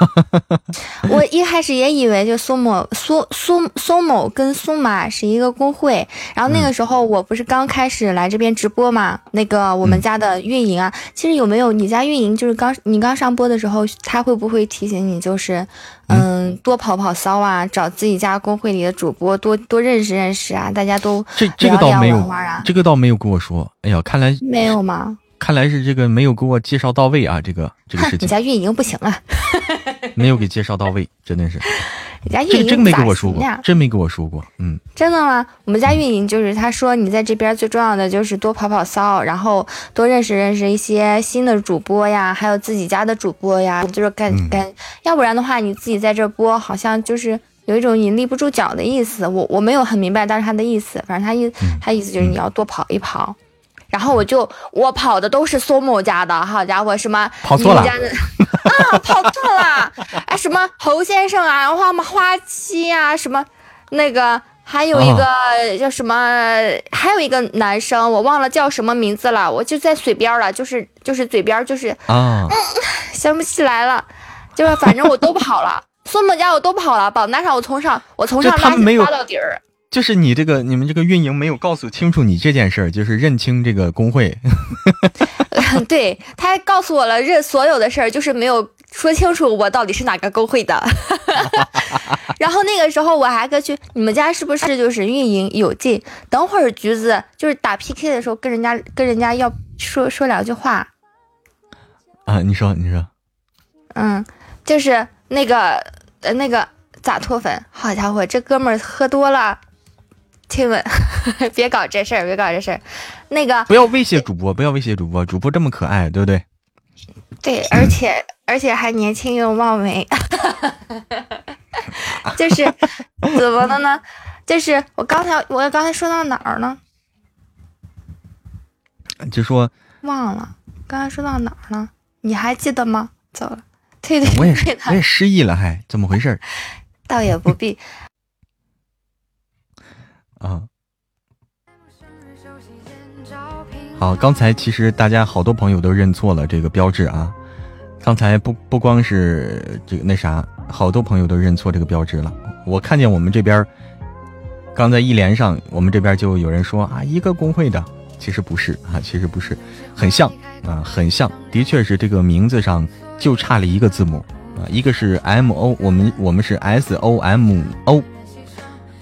[SPEAKER 3] 我一开始也以为就苏某苏苏苏某跟苏马是一个工会，然后那个时候我不是刚开始来这边直播嘛，那个我们家的运营啊，其实有没有你家运营就是刚你刚上播的时候，他会不会提醒你就是嗯。多跑跑骚啊，找自己家工会里的主播多多认识认识啊，大家都
[SPEAKER 1] 这这个倒没有这个倒没有跟我说，哎呀，看来
[SPEAKER 3] 没有吗？
[SPEAKER 1] 看来是这个没有给我介绍到位啊，这个这个事情。
[SPEAKER 3] 你家运营不行啊，
[SPEAKER 1] 没有给介绍到位，真的是。
[SPEAKER 3] 你家运营
[SPEAKER 1] 真没跟我说过，真没跟我说过，嗯。
[SPEAKER 3] 真的吗？我们家运营就是他说你在这边最重要的就是多跑跑骚，然后多认识认识一些新的主播呀，还有自己家的主播呀，就是干干，要不然的话你自己在这播，好像就是有一种你立不住脚的意思。我我没有很明白，但是他的意思，反正他意他意思就是你要多跑一跑。然后我就我跑的都是苏某家的，好家伙，什么
[SPEAKER 1] 跑错了。
[SPEAKER 3] 啊，跑错了，哎，什么侯先生啊，然后什么花期啊，什么那个还有一个叫什么，还有一个男生，我忘了叫什么名字了，我就在嘴边了，就是就是嘴边就是
[SPEAKER 1] 啊，
[SPEAKER 3] 想不起来了，就是反正我都跑了，苏某家我都跑了，榜单上我从上我从上拉拉到底儿。
[SPEAKER 1] 就是你这个，你们这个运营没有告诉清楚你这件事儿，就是认清这个工会。
[SPEAKER 3] 对他还告诉我了认所有的事儿，就是没有说清楚我到底是哪个工会的。然后那个时候我还跟去你们家是不是就是运营有劲？等会儿橘子就是打 PK 的时候跟人家跟人家要说说两句话。
[SPEAKER 1] 啊，你说你说。
[SPEAKER 3] 嗯，就是那个呃那个咋脱粉？好家伙，这哥们儿喝多了。亲们，别搞这事儿，别搞这事儿。那个
[SPEAKER 1] 不要威胁主播，不要威胁主播，主播这么可爱，对不对？
[SPEAKER 3] 对，而且而且还年轻又貌美，就是怎么了呢？就是我刚才我刚才说到哪儿呢？
[SPEAKER 1] 就说
[SPEAKER 3] 忘了，刚才说到哪儿了？你还记得吗？走了，对对，
[SPEAKER 1] 我也是，我也失忆了，还怎么回事？
[SPEAKER 3] 倒也不必。
[SPEAKER 1] 啊，好，刚才其实大家好多朋友都认错了这个标志啊。刚才不不光是这个那啥，好多朋友都认错这个标志了。我看见我们这边，刚在一连上，我们这边就有人说啊，一个工会的，其实不是啊，其实不是，很像啊，很像，的确是这个名字上就差了一个字母啊，一个是 M O，我们我们是 S O M O，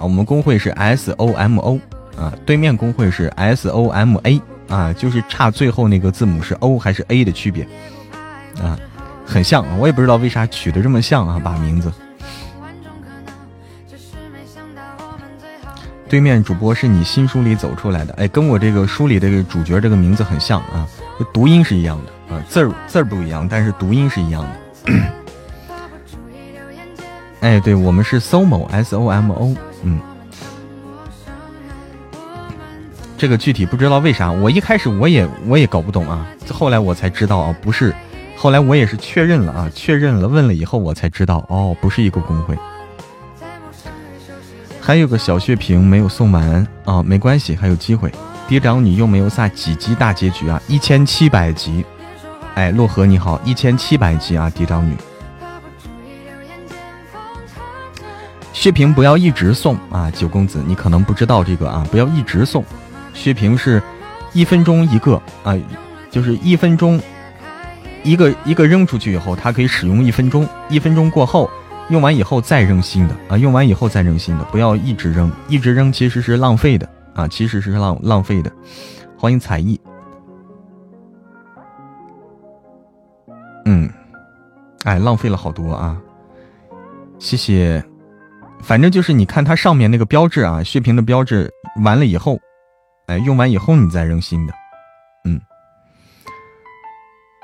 [SPEAKER 1] 我们工会是 S O M O，啊，对面工会是 S O M A，啊，就是差最后那个字母是 O 还是 A 的区别，啊。很像，我也不知道为啥取的这么像啊，把名字。对面主播是你新书里走出来的，哎，跟我这个书里这个主角这个名字很像啊，读音是一样的啊，字儿字儿不一样，但是读音是一样的。哎，对我们是 SOMO S O M O，这个具体不知道为啥，我一开始我也我也搞不懂啊，后来我才知道啊，不是。后来我也是确认了啊，确认了，问了以后我才知道，哦，不是一个工会。还有个小血瓶没有送完啊，没关系，还有机会。嫡长女又没有啥几级大结局啊，一千七百级。哎，洛河你好，一千七百级啊，嫡长女。血瓶不要一直送啊，九公子你可能不知道这个啊，不要一直送。血瓶是一分钟一个啊，就是一分钟。一个一个扔出去以后，它可以使用一分钟，一分钟过后，用完以后再扔新的啊，用完以后再扔新的，不要一直扔，一直扔其实是浪费的啊，其实是浪浪费的。欢迎彩艺，嗯，哎，浪费了好多啊，谢谢。反正就是你看它上面那个标志啊，血瓶的标志，完了以后，哎，用完以后你再扔新的。嗯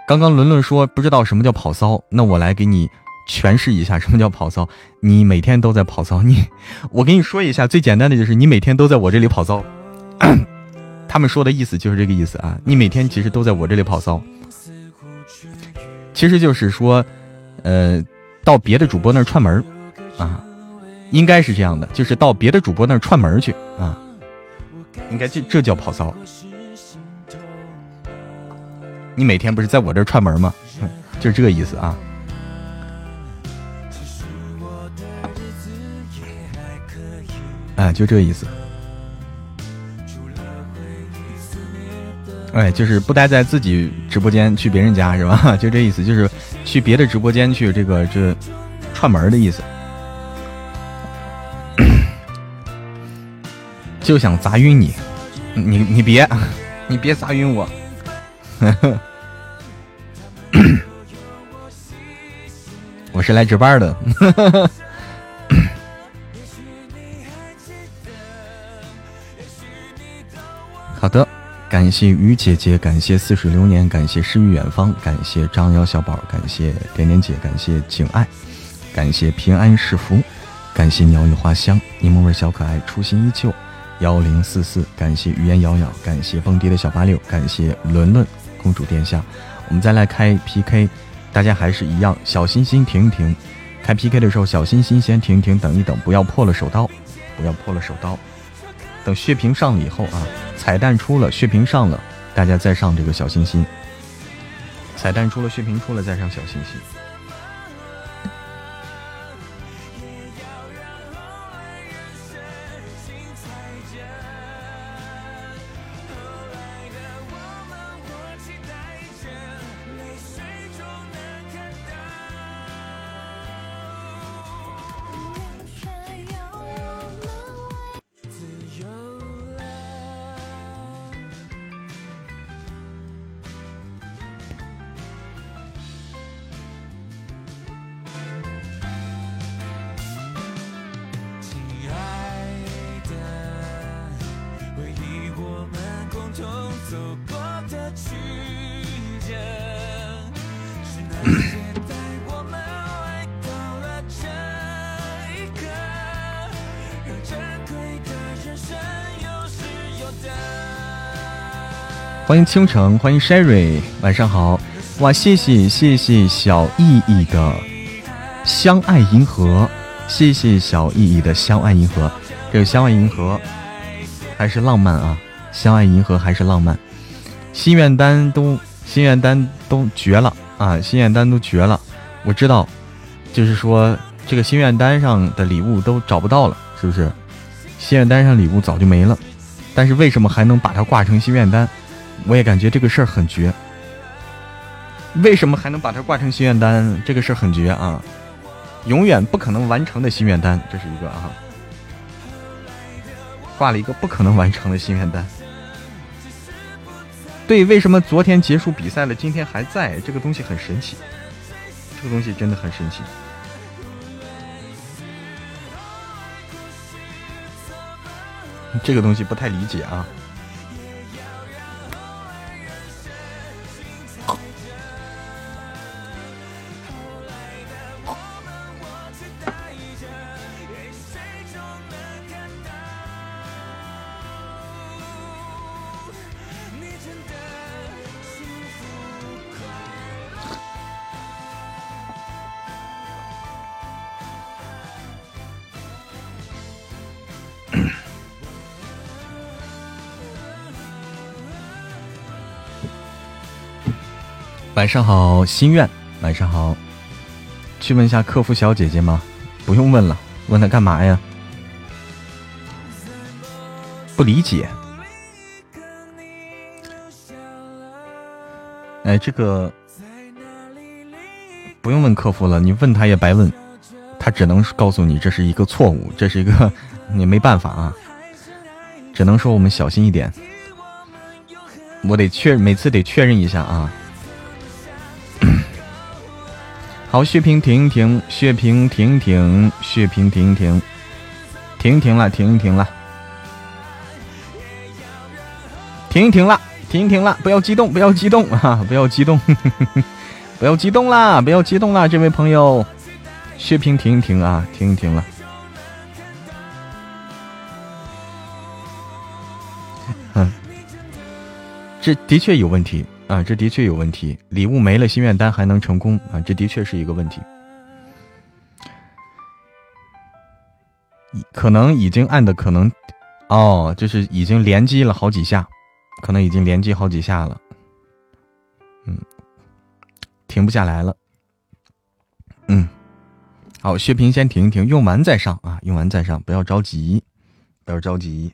[SPEAKER 1] 刚刚伦伦说不知道什么叫跑骚，那我来给你诠释一下什么叫跑骚。你每天都在跑骚，你我给你说一下最简单的就是你每天都在我这里跑骚。他们说的意思就是这个意思啊，你每天其实都在我这里跑骚，其实就是说，呃，到别的主播那儿串门啊，应该是这样的，就是到别的主播那儿串门去啊，应该这这叫跑骚。你每天不是在我这串门吗？就是这个意思啊！哎，就这个意思。哎，就是不待在自己直播间，去别人家是吧？就这意思，就是去别的直播间去这个这串门的意思。就想砸晕你，你你别，你别砸晕我。我是来值班的。好的，感谢于姐姐，感谢似水流年，感谢诗与远方，感谢张瑶小宝，感谢点点姐，感谢景爱，感谢平安是福，感谢鸟语花香，柠檬味小可爱，初心依旧幺零四四，感谢语言瑶瑶，感谢蹦迪的小八六，感谢伦伦公主殿下。我们再来开 PK，大家还是一样，小心心停一停。开 PK 的时候，小心心先停停，等一等，不要破了手刀，不要破了手刀。等血瓶上了以后啊，彩蛋出了，血瓶上了，大家再上这个小心心。彩蛋出了，血瓶出了，再上小心心。欢迎倾城，欢迎 Sherry，晚上好！哇，谢谢谢谢小意义的相爱银河，谢谢小意义的相爱银河，这个相爱银河还是浪漫啊！相爱银河还是浪漫。心愿单都心愿单都绝了啊！心愿单都绝了，我知道，就是说这个心愿单上的礼物都找不到了，是不是？心愿单上礼物早就没了，但是为什么还能把它挂成心愿单？我也感觉这个事儿很绝。为什么还能把它挂成心愿单？这个事儿很绝啊！永远不可能完成的心愿单，这是一个啊，挂了一个不可能完成的心愿单。对，为什么昨天结束比赛了，今天还在？这个东西很神奇，这个东西真的很神奇。这个东西不太理解啊。晚上好，心愿。晚上好，去问一下客服小姐姐吗？不用问了，问她干嘛呀？不理解。哎，这个不用问客服了，你问他也白问，他只能告诉你这是一个错误，这是一个 你没办法啊，只能说我们小心一点。我得确每次得确认一下啊。好，血瓶停一停，血瓶停一停，血瓶停一停，停停了，停一停了，停一停了，停一停了，不要激动，不要激动 啊，不要激动，不要激动啦，不要激动啦，这位朋友，血瓶停一停啊，停一停了，这的确有问题。啊，这的确有问题。礼物没了，心愿单还能成功啊？这的确是一个问题。可能已经按的，可能哦，就是已经连击了好几下，可能已经连击好几下了。嗯，停不下来了。嗯，好，血瓶先停一停，用完再上啊，用完再上，不要着急，不要着急。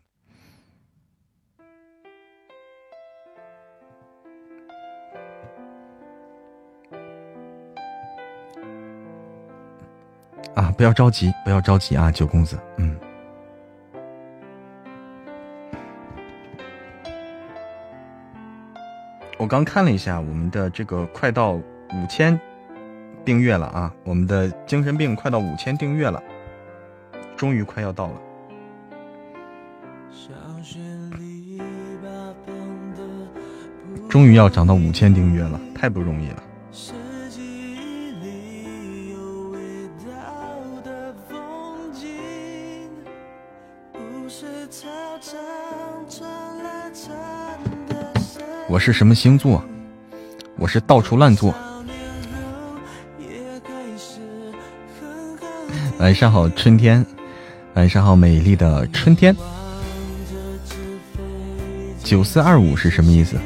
[SPEAKER 1] 啊，不要着急，不要着急啊，九公子，嗯，我刚看了一下，我们的这个快到五千订阅了啊，我们的精神病快到五千订阅了，终于快要到了，终于要涨到五千订阅了，太不容易了。我是什么星座？我是到处乱坐。晚上好，春天。晚上好，美丽的春天。九四二五是什么意思？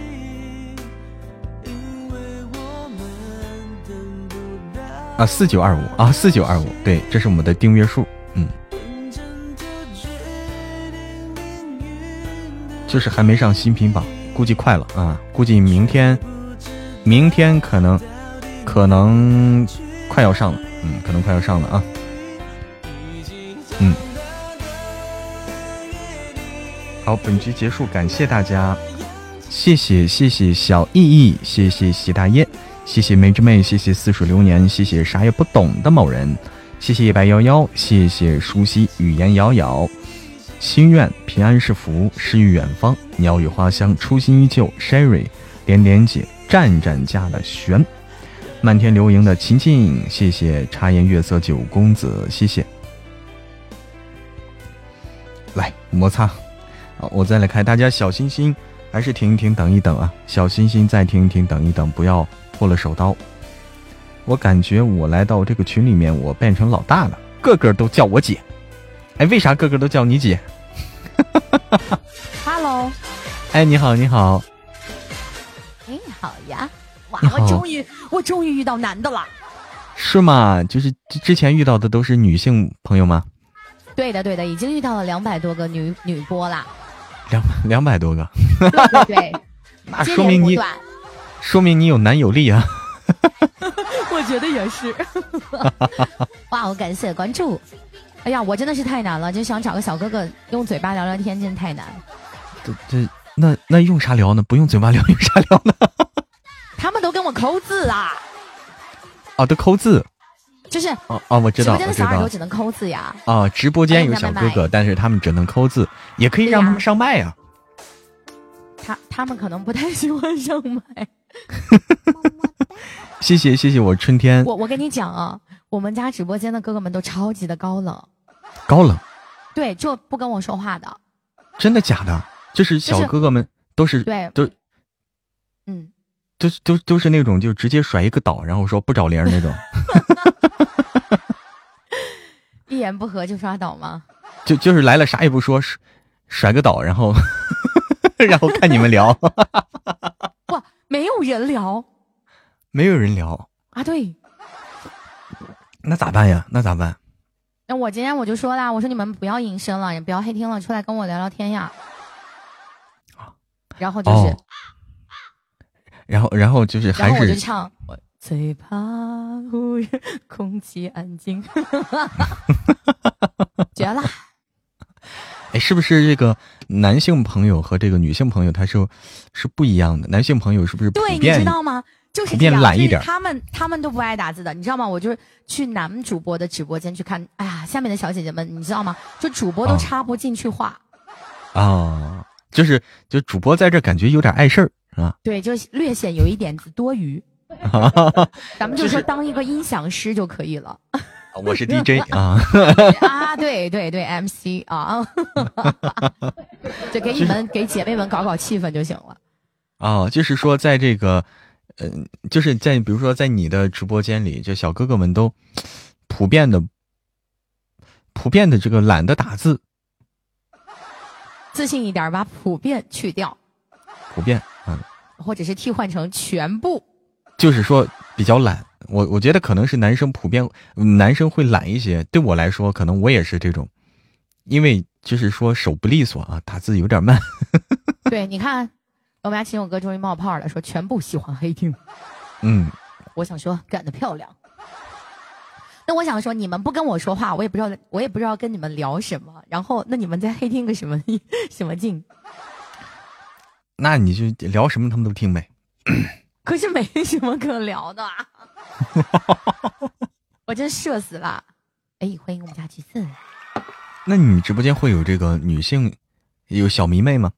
[SPEAKER 1] 啊，四九二五啊，四九二五，对，这是我们的订阅数。嗯，就是还没上新品榜。估计快了啊！估计明天，明天可能，可能快要上了，嗯，可能快要上了啊。嗯，好，本局结束，感谢大家，谢谢谢谢小意义，谢谢习大爷，谢谢梅之妹，谢谢似水流年，谢谢啥也不懂的某人，谢谢夜白幺幺，谢谢舒西语言遥遥。心愿平安是福，诗与远方，鸟语花香，初心依旧。Sherry，点点姐，战战家的玄，漫天流萤的晴晴，谢谢茶颜悦色九公子，谢谢。来摩擦，好，我再来开，大家小心心，还是停一停，等一等啊，小心心，再停一停，等一等，不要破了手刀。我感觉我来到这个群里面，我变成老大了，个个都叫我姐。哎，为啥个个都叫你姐
[SPEAKER 3] ？Hello，
[SPEAKER 1] 哎，你好，你好。
[SPEAKER 4] 哎，你好呀！哇，我终于我终于遇到男的了。
[SPEAKER 1] 是吗？就是之前遇到的都是女性朋友吗？
[SPEAKER 4] 对的，对的，已经遇到了两百多个女女播啦。
[SPEAKER 1] 两两百多个。
[SPEAKER 4] 对对对，
[SPEAKER 1] 那说明你说明你有男友力啊。
[SPEAKER 4] 我觉得也是。哇，我感谢关注。哎呀，我真的是太难了，就想找个小哥哥用嘴巴聊聊天，真太难。
[SPEAKER 1] 这这那那用啥聊呢？不用嘴巴聊，用啥聊呢？
[SPEAKER 4] 他们都跟我抠字啊！
[SPEAKER 1] 啊，都抠字，
[SPEAKER 4] 就是
[SPEAKER 1] 哦哦，我知道，
[SPEAKER 4] 直播间的小耳朵只能抠字呀。
[SPEAKER 1] 啊，直播间有小哥哥，但是他们只能抠字，也可以让他们上麦呀。
[SPEAKER 4] 他他们可能不太喜欢上麦。
[SPEAKER 1] 谢谢谢谢我春天。
[SPEAKER 4] 我我跟你讲啊，我们家直播间的哥哥们都超级的高冷。
[SPEAKER 1] 高冷。
[SPEAKER 4] 对，就不跟我说话的。
[SPEAKER 1] 真的假的？就是小哥哥们都是
[SPEAKER 4] 对
[SPEAKER 1] 都，
[SPEAKER 4] 嗯。
[SPEAKER 1] 都都都是那种就直接甩一个倒，然后说不找零那种，
[SPEAKER 4] 一言不合就刷倒吗？
[SPEAKER 1] 就就是来了啥也不说，甩甩个倒，然后 然后看你们聊。
[SPEAKER 4] 哇，没有人聊，
[SPEAKER 1] 没有人聊
[SPEAKER 4] 啊？对，
[SPEAKER 1] 那咋办呀？那咋办？
[SPEAKER 4] 那我今天我就说啦，我说你们不要隐身了，也不要黑听了，出来跟我聊聊天呀。然后就是。
[SPEAKER 1] 然后，然后就是还是
[SPEAKER 4] 我就唱，我最怕无人，空气安静，绝了！
[SPEAKER 1] 哎，是不是这个男性朋友和这个女性朋友他是是不一样的？男性朋友是不是
[SPEAKER 4] 对？你知道吗？就是
[SPEAKER 1] 变懒一点。
[SPEAKER 4] 他们他们都不爱打字的，你知道吗？我就是去男主播的直播间去看，哎呀，下面的小姐姐们，你知道吗？就主播都插不进去话。
[SPEAKER 1] 啊，就是就主播在这感觉有点碍事儿。是吧，
[SPEAKER 4] 对，就略显有一点子多余，咱们就说当一个音响师就可以了。
[SPEAKER 1] 我是 DJ 啊，
[SPEAKER 4] 啊，对对对，MC 啊，就给你们给姐妹们搞搞气氛就行了。
[SPEAKER 1] 哦，就是说在这个，嗯，就是在比如说在你的直播间里，就小哥哥们都普遍的、普遍的这个懒得打字，
[SPEAKER 4] 自信一点，把普遍去掉，
[SPEAKER 1] 普遍。嗯，
[SPEAKER 4] 或者是替换成全部，
[SPEAKER 1] 就是说比较懒。我我觉得可能是男生普遍，男生会懒一些。对我来说，可能我也是这种，因为就是说手不利索啊，打字有点慢。
[SPEAKER 4] 对，你看，我们家秦勇哥终于冒泡了，说全部喜欢黑听。
[SPEAKER 1] 嗯，
[SPEAKER 4] 我想说干得漂亮。那我想说，你们不跟我说话，我也不知道，我也不知道跟你们聊什么。然后，那你们在黑听个什么什么劲？
[SPEAKER 1] 那你就聊什么他们都听呗，
[SPEAKER 4] 可是没什么可聊的，啊 我真社死了。哎，欢迎我们家橘子。
[SPEAKER 1] 那你直播间会有这个女性有小迷妹吗？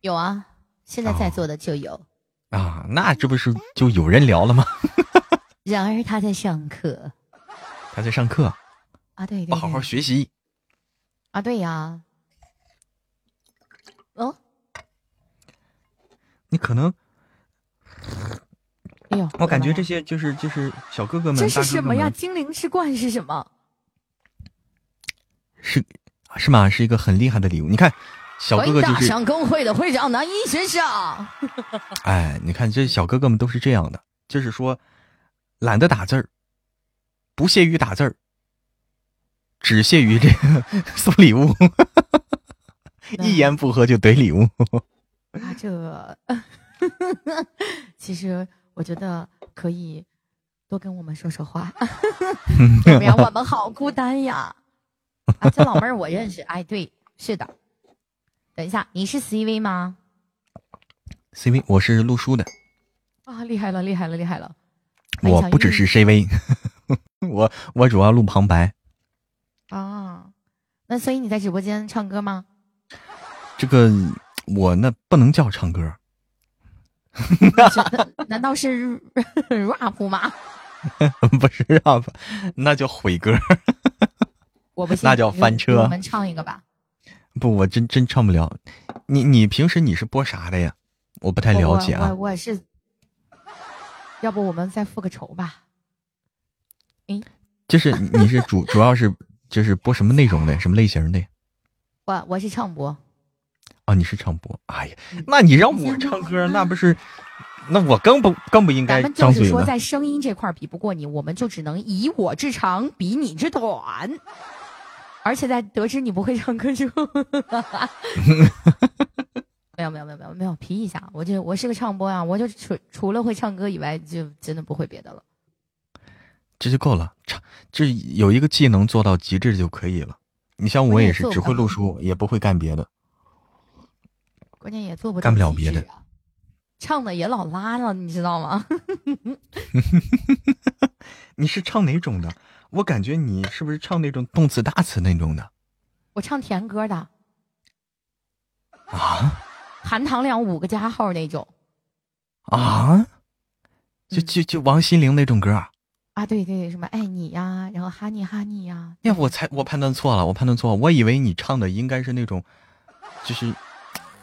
[SPEAKER 4] 有啊，现在在座的就有。
[SPEAKER 1] 啊，那这不是就有人聊了吗？
[SPEAKER 4] 然而他在上课。
[SPEAKER 1] 他在上课。
[SPEAKER 4] 啊，对对。
[SPEAKER 1] 不好好学习。
[SPEAKER 4] 啊，对呀。哦。
[SPEAKER 1] 你可能，
[SPEAKER 4] 哎呦，
[SPEAKER 1] 我感觉这些就是就是小哥哥们，
[SPEAKER 4] 这是什么呀？精灵之冠是什么？
[SPEAKER 1] 是是吗？是一个很厉害的礼物。你看，小哥哥就是
[SPEAKER 4] 大工会的会长男一先生。
[SPEAKER 1] 哎，你看这小哥哥们都是这样的，就是说懒得打字儿，不屑于打字儿，只屑于这个送礼物，一言不合就怼礼物。
[SPEAKER 4] 啊，这 其实我觉得可以多跟我们说说话，要不然我们好孤单呀。啊，这老妹儿我认识，哎，对，是的。等一下，你是 CV 吗
[SPEAKER 1] ？CV，我是录书的。
[SPEAKER 4] 啊，厉害了，厉害了，厉害了！
[SPEAKER 1] 我不只是 CV，我我主要录旁白。
[SPEAKER 4] 啊，那所以你在直播间唱歌吗？
[SPEAKER 1] 这个。我那不能叫唱歌，
[SPEAKER 4] 难道是 rap 吗？
[SPEAKER 1] 不是 rap，那叫毁歌。
[SPEAKER 4] 我不信，
[SPEAKER 1] 那叫翻车。
[SPEAKER 4] 我们唱一个吧。
[SPEAKER 1] 不，我真真唱不了。你你平时你是播啥的呀？我不太了解
[SPEAKER 4] 啊。我我是，要不我们再复个仇吧？
[SPEAKER 1] 诶，就是 你是主主要是就是播什么内容的？什么类型的？
[SPEAKER 4] 我我是唱播。
[SPEAKER 1] 啊，你是唱播？哎呀，那你让我唱歌，那不是那我更不更不应该
[SPEAKER 4] 咱们就是说，在声音这块比不过你，我们就只能以我之长比你之短。而且在得知你不会唱歌之后，没有没有没有没有没有皮一下，我就我是个唱播啊，我就除除了会唱歌以外，就真的不会别的了。
[SPEAKER 1] 这就够了，唱这有一个技能做到极致就可以了。你像我也是只会录书，也不会干别的。
[SPEAKER 4] 关键也做不
[SPEAKER 1] 干不了别的，
[SPEAKER 4] 唱的也老拉了，你知道吗？
[SPEAKER 1] 你是唱哪种的？我感觉你是不是唱那种动词大词那种的？
[SPEAKER 4] 我唱甜歌的。
[SPEAKER 1] 啊？
[SPEAKER 4] 含糖量五个加号那种。
[SPEAKER 1] 啊？就就就王心凌那种歌？
[SPEAKER 4] 啊，对对，什么爱你呀，然后哈尼哈尼呀。
[SPEAKER 1] 呀，我猜我判断错了，我判断错，了，我以为你唱的应该是那种，就是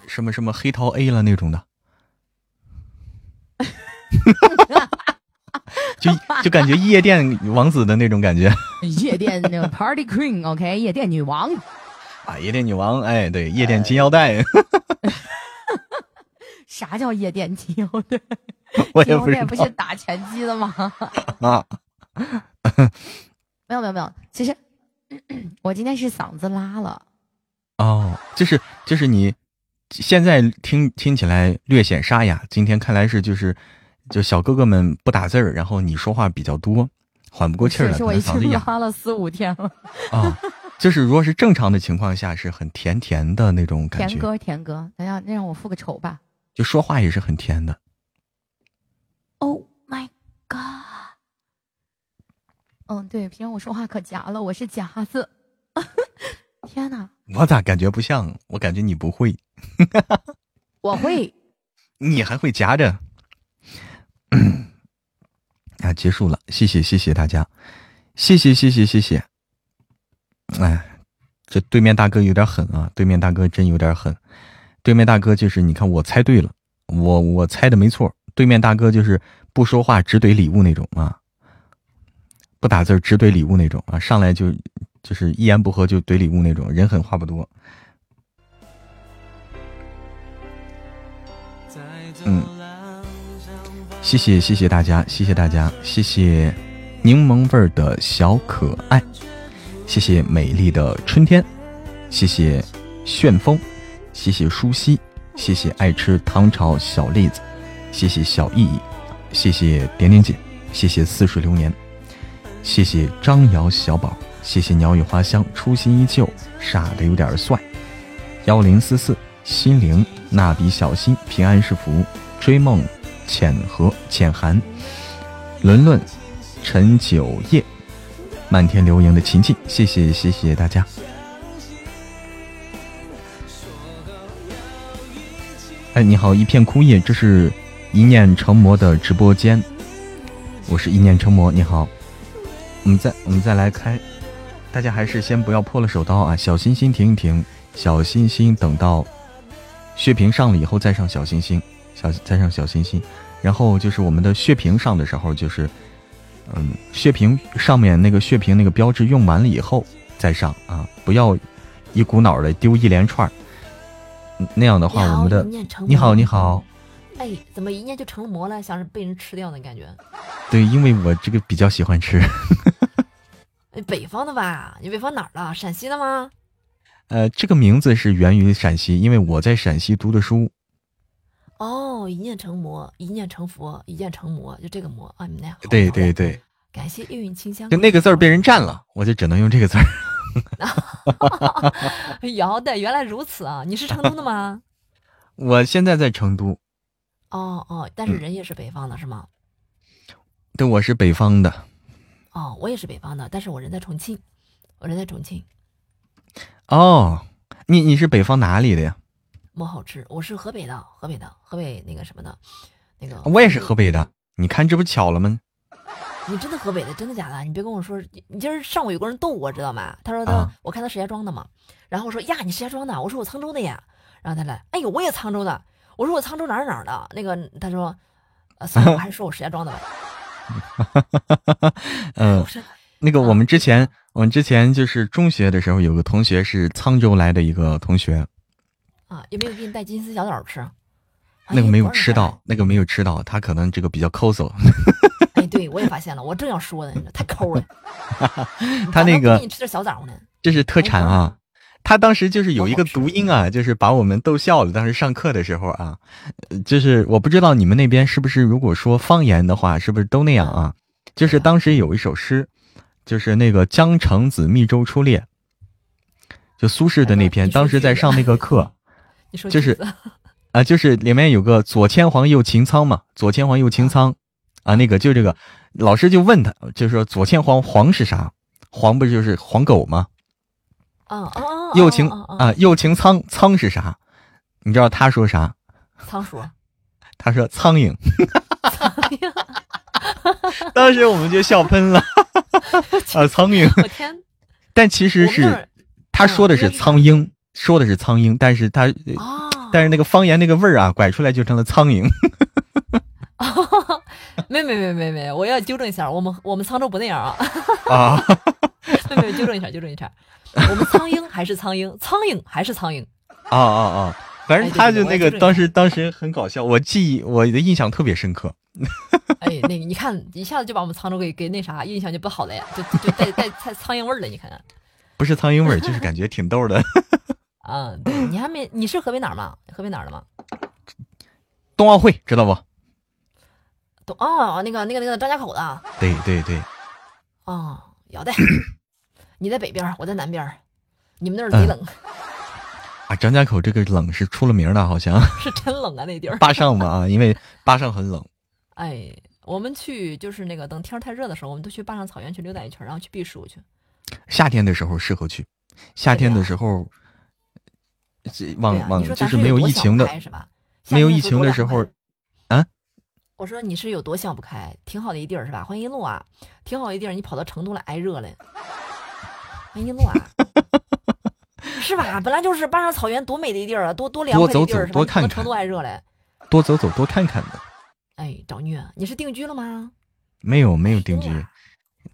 [SPEAKER 1] 什么什么黑桃 A 了那种的。就 就感觉夜店王子的那种感觉。
[SPEAKER 4] 夜店那个 Party Queen，OK，夜店女王。
[SPEAKER 1] 啊，夜店女王，哎，对，夜店金腰带。
[SPEAKER 4] 啥叫夜店金腰带？
[SPEAKER 1] 我也不是
[SPEAKER 4] 打拳击的吗？
[SPEAKER 1] 啊。
[SPEAKER 4] 没有没有没有，其实我今天是嗓子拉了。
[SPEAKER 1] 哦，就是就是你现在听听起来略显沙哑，今天看来是就是就小哥哥们不打字儿，然后你说话比较多，缓不过气儿来，
[SPEAKER 4] 是我已经拉了四五天了。
[SPEAKER 1] 啊，就是如果是正常的情况下，是很甜甜的那种感觉。
[SPEAKER 4] 甜歌甜歌，那让那让我复个仇吧。
[SPEAKER 1] 就说话也是很甜的。
[SPEAKER 4] Oh my god！嗯，对，平常我说话可夹了，我是夹子。天哪！
[SPEAKER 1] 我咋感觉不像？我感觉你不会。
[SPEAKER 4] 我会。
[SPEAKER 1] 你还会夹着？啊，结束了，谢谢谢谢大家，谢谢谢谢谢谢。哎，这对面大哥有点狠啊！对面大哥真有点狠。对面大哥就是，你看我猜对了，我我猜的没错。对面大哥就是不说话只怼礼物那种啊。不打字只怼礼物那种啊，上来就就是一言不合就怼礼物那种，人狠话不多。嗯，谢谢谢谢大家，谢谢大家，谢谢柠檬味儿的小可爱，谢谢美丽的春天，谢谢旋风，谢谢舒西，谢谢爱吃糖炒小栗子，谢谢小意义，谢谢点点姐，谢谢似水流年。谢谢张瑶小宝，谢谢鸟语花香，初心依旧，傻的有点帅。幺零四四心灵，蜡笔小新，平安是福，追梦浅河浅寒，伦伦陈九叶，漫天流萤的琴琴，谢谢谢谢大家。哎，你好，一片枯叶，这是一念成魔的直播间，我是一念成魔，你好。我们再我们再来开，大家还是先不要破了手刀啊！小心心停一停，小心心等到血瓶上了以后再上小心心，小再上小心心。然后就是我们的血瓶上的时候，就是嗯，血瓶上面那个血瓶那个标志用完了以后再上啊，不要一股脑的丢一连串那样的话，我们的你好你好。
[SPEAKER 5] 哎，怎么一念就成魔了？像是被人吃掉的感觉。
[SPEAKER 1] 对，因为我这个比较喜欢吃。
[SPEAKER 5] 北方的吧？你北方哪儿的？陕西的吗？
[SPEAKER 1] 呃，这个名字是源于陕西，因为我在陕西读的书。
[SPEAKER 5] 哦，一念成魔，一念成佛，一念成魔，就这个魔啊！你那
[SPEAKER 1] 对对对，
[SPEAKER 5] 感谢运运清香。
[SPEAKER 1] 就那个字儿被人占了，我就只能用这个字儿。
[SPEAKER 5] 姚的，原来如此啊！你是成都的吗？
[SPEAKER 1] 我现在在成都。
[SPEAKER 5] 哦哦，但是人也是北方的，是吗？
[SPEAKER 1] 对，我是北方的。
[SPEAKER 5] 哦，我也是北方的，但是我人在重庆，我人在重庆。
[SPEAKER 1] 哦，你你是北方哪里的呀？
[SPEAKER 5] 馍好吃，我是河北的，河北的，河北那个什么的，那个。
[SPEAKER 1] 我也是河北的，你看这不巧了吗？
[SPEAKER 5] 你真的河北的，真的假的？你别跟我说，你今儿上午有个人逗我知道吗？他说他，我看他石家庄的嘛，然后我说呀，你石家庄的？我说我沧州的呀，然后他来，哎呦，我也沧州的。我说我沧州哪儿哪儿的，那个他说，呃，算了，我还是说我石家庄的吧。
[SPEAKER 1] 嗯，那个我们之前我们之前就是中学的时候有个同学是沧州来的一个同学。
[SPEAKER 5] 啊，有没有给你带金丝小枣吃？
[SPEAKER 1] 那个没有吃到，那个没有吃到，他可能这个比较抠搜。
[SPEAKER 5] 哎，对我也发现了，我正要说呢，太抠了。
[SPEAKER 1] 他那个给
[SPEAKER 5] 你吃点小枣呢，
[SPEAKER 1] 这是特产啊。他当时就是有一个读音啊，就是把我们逗笑了。当时上课的时候啊，就是我不知道你们那边是不是，如果说方言的话，是不是都那样啊？就是当时有一首诗，就是那个《江城子·密州出猎》，就苏轼的那篇。当时在上那个课，就是 啊，就是里面有个左牵黄，右擎苍嘛，左牵黄，右擎苍啊，那个就这个老师就问他，就说左牵黄，黄是啥？黄不就是黄狗吗？
[SPEAKER 5] 啊啊！
[SPEAKER 1] 右擎啊，右擎苍，苍是啥？你知道他说啥？
[SPEAKER 5] 仓鼠。
[SPEAKER 1] 他说苍蝇。
[SPEAKER 5] 苍蝇。
[SPEAKER 1] 当时我们就笑喷了。啊，苍蝇。
[SPEAKER 5] 我天！
[SPEAKER 1] 但其实是他说的是苍蝇，说的是苍蝇，但是他，但是那个方言那个味儿啊，拐出来就成了苍蝇。
[SPEAKER 5] 没没没没没，我要纠正一下，我们我们沧州不那样啊。
[SPEAKER 1] 啊。
[SPEAKER 5] 没没，纠正一下，纠正一下。我们苍蝇还是苍蝇，苍蝇还是苍蝇。
[SPEAKER 1] 啊啊啊！反正他就那个当时当时很搞笑，我记忆我的印象特别深刻。
[SPEAKER 5] 哎，那个你看一下子就把我们沧州给给那啥，印象就不好了呀，就就带带带苍蝇味儿了。你看看，
[SPEAKER 1] 不是苍蝇味儿，就是感觉挺逗的。
[SPEAKER 5] 嗯，你还没你是河北哪儿吗？河北哪儿的吗？
[SPEAKER 1] 冬奥会知道不？
[SPEAKER 5] 冬哦，那个那个那个张家口的。
[SPEAKER 1] 对对对。
[SPEAKER 5] 哦，要得。你在北边，我在南边，你们那儿贼冷。
[SPEAKER 1] 啊，张家口这个冷是出了名的，好像
[SPEAKER 5] 是真冷啊，那地儿。
[SPEAKER 1] 坝上嘛啊，因为坝上很冷。
[SPEAKER 5] 哎，我们去就是那个等天太热的时候，我们都去坝上草原去溜达一圈，然后去避暑去。
[SPEAKER 1] 夏天的时候适合去，夏天的时候，往往就是没有疫情的，没有疫情的时候，啊。
[SPEAKER 5] 我说你是有多想不开？挺好的一地儿是吧？欢迎一路啊，挺好一地儿，你跑到成都来挨热了。欢迎一路啊，是吧？本来就是坝上草原多美的一地儿啊，多多凉快的地儿，是吧？成都挨热嘞，
[SPEAKER 1] 多走走，多看看的。
[SPEAKER 5] 哎，找虐，你是定居了吗？
[SPEAKER 1] 没有，没有定居，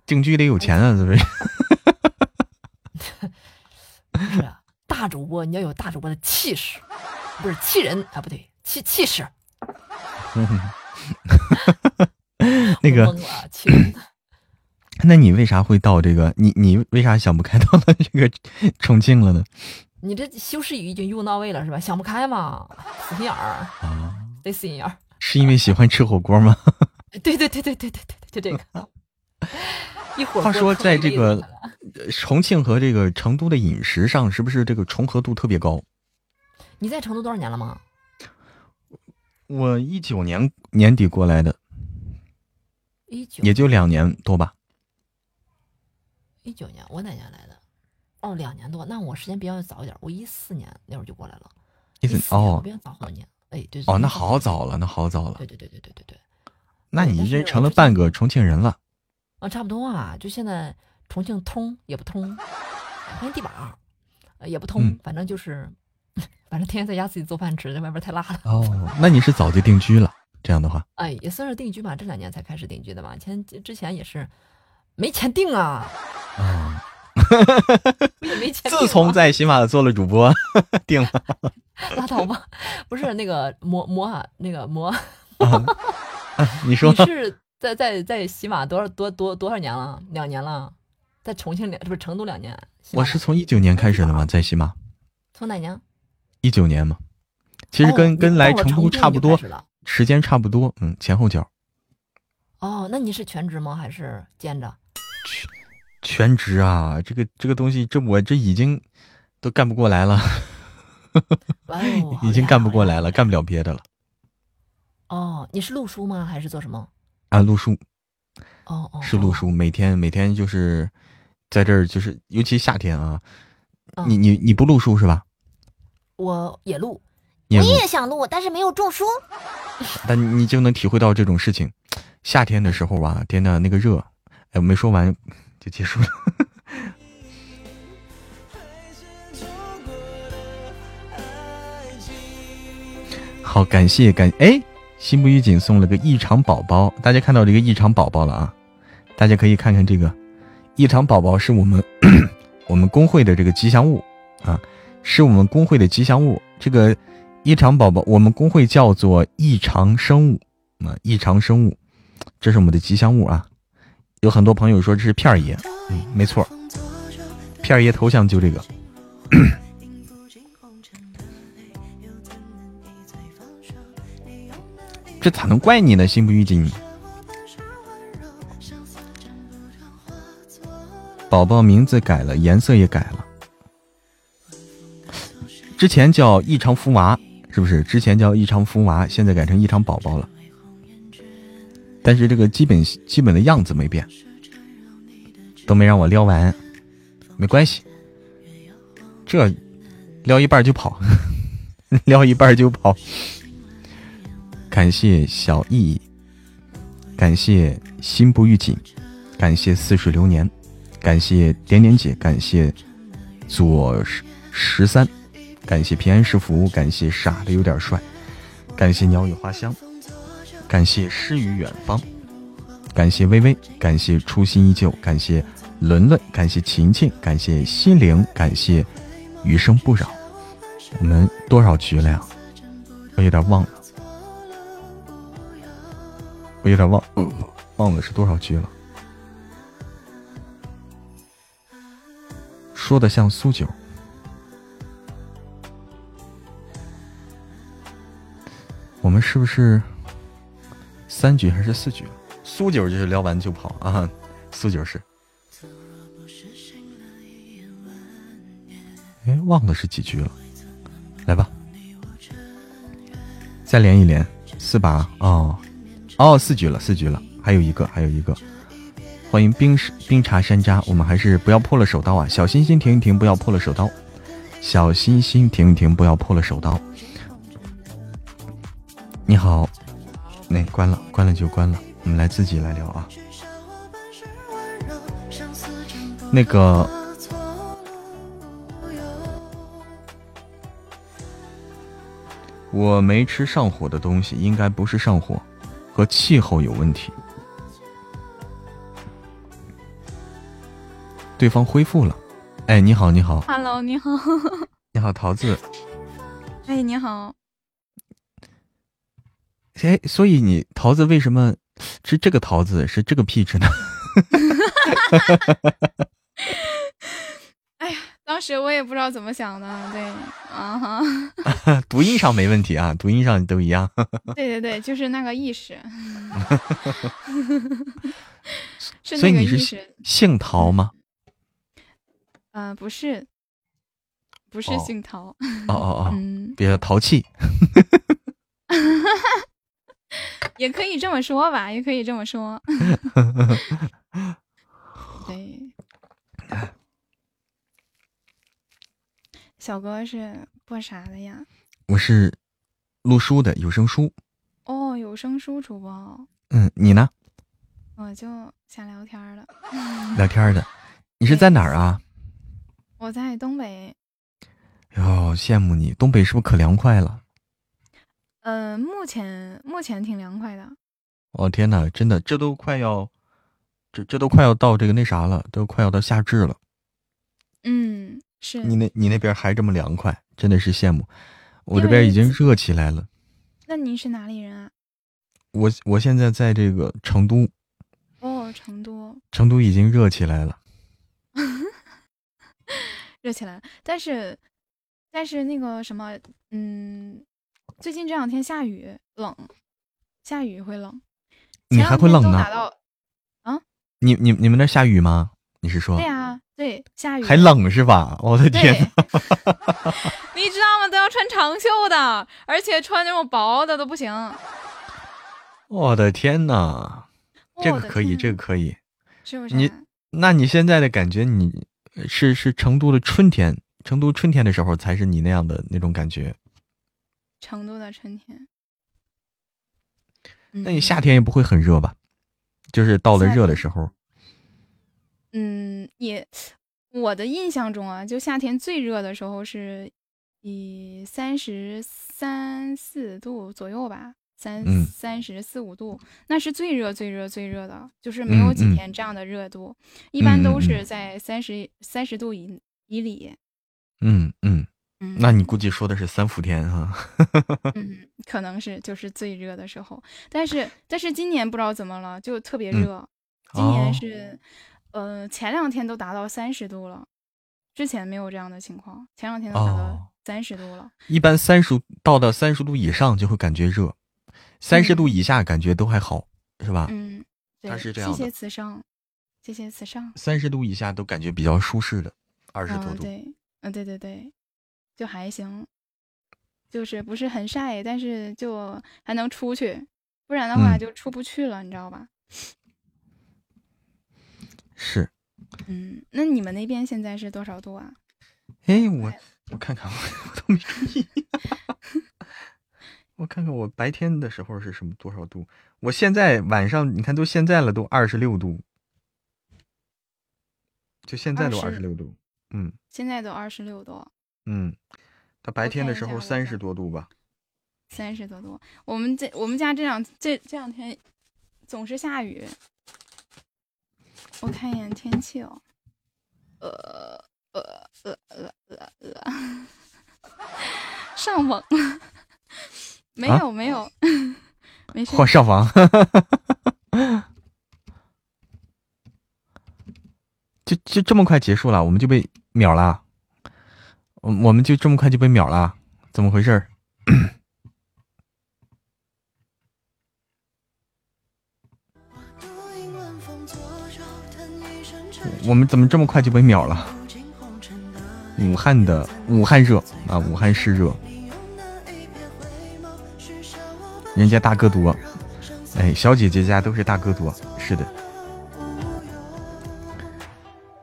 [SPEAKER 1] 定居得有钱啊，是不是？
[SPEAKER 5] 是啊，大主播你要有大主播的气势，不是气人啊，不对，气气势。
[SPEAKER 1] 那个，那你为啥会到这个？你你为啥想不开到了这个 重庆了呢？
[SPEAKER 5] 你这修饰语已经用到位了是吧？想不开嘛，死心眼儿啊，得死心眼儿。
[SPEAKER 1] 是因为喜欢吃火锅吗？
[SPEAKER 5] 对对对对对对对，就这个。一会儿
[SPEAKER 1] 话说，在这个重庆和这个成都的饮食上，是不是这个重合度特别高？
[SPEAKER 5] 你在成都多少年了吗？
[SPEAKER 1] 我一九年年底过来的，
[SPEAKER 5] 一九
[SPEAKER 1] 也就两年多吧。
[SPEAKER 5] 一九年我哪年来的？哦，两年多，那我时间比较早一点，我一四年那会儿就过来了。
[SPEAKER 1] 一四哦，
[SPEAKER 5] 比较早好多年。哎，对
[SPEAKER 1] 哦，那好早了，那好早了。
[SPEAKER 5] 对对对对对对对。
[SPEAKER 1] 那你这成了半个重庆人了。
[SPEAKER 5] 啊，差不多啊，就现在重庆通也不通，欢迎地宝，呃也不通，反正就是。反正天天在家自己做饭吃，在外边太辣了。
[SPEAKER 1] 哦，那你是早就定居了？这样的话，
[SPEAKER 5] 哎，也算是定居吧。这两年才开始定居的嘛。前之前也是没钱定啊。
[SPEAKER 1] 啊，
[SPEAKER 5] 也没钱。
[SPEAKER 1] 自从在喜马做了主播，定了。
[SPEAKER 5] 拉倒吧，不是那个魔魔啊，那个魔。
[SPEAKER 1] 你说
[SPEAKER 5] 你是在在在喜马多少多多多少年了？两年了，在重庆两不是成都两年。
[SPEAKER 1] 我是从一九年开始的嘛，在喜马。
[SPEAKER 5] 从哪年？
[SPEAKER 1] 一九年嘛，其实跟跟来成都差不多，时间差不多，嗯，前后脚。
[SPEAKER 5] 哦，那你是全职吗？还是兼着？
[SPEAKER 1] 全全职啊，这个这个东西，这我这已经都干不过来了，已经干不过来了，干不了别的了。
[SPEAKER 5] 哦，你是录书吗？还是做什么？
[SPEAKER 1] 啊，录书。
[SPEAKER 5] 哦哦，
[SPEAKER 1] 是录书，每天每天就是在这儿，就是尤其夏天啊，你你你不录书是吧？
[SPEAKER 5] 我也录，
[SPEAKER 1] 你
[SPEAKER 3] 也想录，但是没有中书。
[SPEAKER 1] 但你就能体会到这种事情。夏天的时候吧，天呐，那个热，哎，我没说完就结束了。好，感谢感哎，心不预警送了个异常宝宝，大家看到这个异常宝宝了啊？大家可以看看这个异常宝宝是我们 我们工会的这个吉祥物啊。是我们工会的吉祥物，这个异常宝宝，我们公会叫做异常生物啊，异常生物，这是我们的吉祥物啊。有很多朋友说这是片儿爷，嗯，没错，片儿爷头像就这个。这咋能怪你呢？心不预警。宝宝名字改了，颜色也改了。之前叫异常福娃，是不是？之前叫异常福娃，现在改成异常宝宝了。但是这个基本基本的样子没变，都没让我撩完，没关系。这撩一半就跑，撩一半就跑。感谢小易，感谢心不预警，感谢似水流年。感谢点点姐，感谢左十三，感谢平安是福，感谢傻的有点帅，感谢鸟语花香，感谢诗与远方，感谢微微，感谢初心依旧，感谢伦伦，感谢晴晴，感谢心灵，感谢余生不扰。我们多少局了呀？我有点忘了，我有点忘，忘了是多少局了。说的像苏九，我们是不是三局还是四局？苏九就是聊完就跑啊，苏九是。哎，忘了是几局了，来吧，再连一连，四把哦，哦，四局了，四局了，还有一个，还有一个。欢迎冰冰茶山楂，我们还是不要破了手刀啊！小心心停一停，不要破了手刀。小心心停一停，不要破了手刀。你好，那关了，关了就关了。我们来自己来聊啊。那个，我没吃上火的东西，应该不是上火，和气候有问题。对方恢复了，哎，你好，你好
[SPEAKER 6] ，Hello，你好，
[SPEAKER 1] 你好，桃子，
[SPEAKER 6] 哎，你好，
[SPEAKER 1] 哎，所以你桃子为什么是这个桃子，是这个屁吃呢？
[SPEAKER 6] 哎呀，当时我也不知道怎么想的，对，啊哈，
[SPEAKER 1] 读音上没问题啊，读音上都一样。
[SPEAKER 6] 对对对，就是那个意识。
[SPEAKER 1] 所以你是姓陶吗？
[SPEAKER 6] 嗯，不是，不是姓陶。哦
[SPEAKER 1] 哦哦，嗯，比较淘气。
[SPEAKER 6] 也可以这么说吧，也可以这么说。对，小哥是播啥的呀？
[SPEAKER 1] 我是录书的，有声书。
[SPEAKER 6] 哦，有声书主播。
[SPEAKER 1] 嗯，你呢？
[SPEAKER 6] 我就想聊天的。
[SPEAKER 1] 聊天的，你是在哪儿啊？
[SPEAKER 6] 我在东北，
[SPEAKER 1] 哟，羡慕你！东北是不是可凉快了？
[SPEAKER 6] 嗯，目前目前挺凉快的。
[SPEAKER 1] 哦天哪，真的，这都快要，这这都快要到这个那啥了，都快要到夏至了。
[SPEAKER 6] 嗯，是
[SPEAKER 1] 你那，你那边还这么凉快，真的是羡慕。我这边已经热起来了。
[SPEAKER 6] 那您是哪里人啊？
[SPEAKER 1] 我我现在在这个成都。
[SPEAKER 6] 哦，成都。
[SPEAKER 1] 成都已经热起来了。
[SPEAKER 6] 热起来了，但是，但是那个什么，嗯，最近这两天下雨，冷，下雨会冷。
[SPEAKER 1] 你还会冷呢？
[SPEAKER 6] 啊？
[SPEAKER 1] 你你你们那下雨吗？你是说？
[SPEAKER 6] 对呀，对，下雨
[SPEAKER 1] 还冷是吧？我的天！
[SPEAKER 6] 你知道吗？都要穿长袖的，而且穿那种薄的都不行。
[SPEAKER 1] 我的天呐，这个可以，这个可以，
[SPEAKER 6] 是不是？
[SPEAKER 1] 你那你现在的感觉，你？是是成都的春天，成都春天的时候才是你那样的那种感觉。
[SPEAKER 6] 成都的春天，
[SPEAKER 1] 那你夏天也不会很热吧？就是到了热的时候。
[SPEAKER 6] 嗯，也我的印象中啊，就夏天最热的时候是以三十三四度左右吧。三三十四五度，那是最热最热最热的，就是没有几天这样的热度，一般都是在三十三十度以以里。
[SPEAKER 1] 嗯嗯
[SPEAKER 6] 嗯，
[SPEAKER 1] 那你估计说的是三伏天哈？
[SPEAKER 6] 嗯，可能是就是最热的时候，但是但是今年不知道怎么了，就特别热。今年是，呃，前两天都达到三十度了，之前没有这样的情况，前两天都达到三十度了。
[SPEAKER 1] 一般三十到到三十度以上就会感觉热，三十度以下感觉都还好，是吧？
[SPEAKER 6] 嗯，
[SPEAKER 1] 它是这样
[SPEAKER 6] 的。谢谢慈上，谢谢慈上。
[SPEAKER 1] 三十度以下都感觉比较舒适的，二十多度。
[SPEAKER 6] 对，嗯，对对对。就还行，就是不是很晒，但是就还能出去，不然的话就出不去了，你知道吧？
[SPEAKER 1] 是。
[SPEAKER 6] 嗯，那你们那边现在是多少度啊？
[SPEAKER 1] 哎，我我看看，我都没注意。我看看我白天的时候是什么多少度？我现在晚上你看都现在了，都二十六度，就现在都二十六度。嗯，
[SPEAKER 6] 现在都二十六度。
[SPEAKER 1] 嗯，他白天的时候三十多度吧，
[SPEAKER 6] 三十多度。我们这我们家这两这这两天总是下雨。我看一眼天气哦，呃呃呃呃呃呃，上网没有没有没事。
[SPEAKER 1] 换上网，就就这么快结束了，我们就被秒了。我我们就这么快就被秒了，怎么回事？我们怎么这么快就被秒了？武汉的武汉热啊，武汉湿热，人家大哥多，哎，小姐姐家都是大哥多，是的。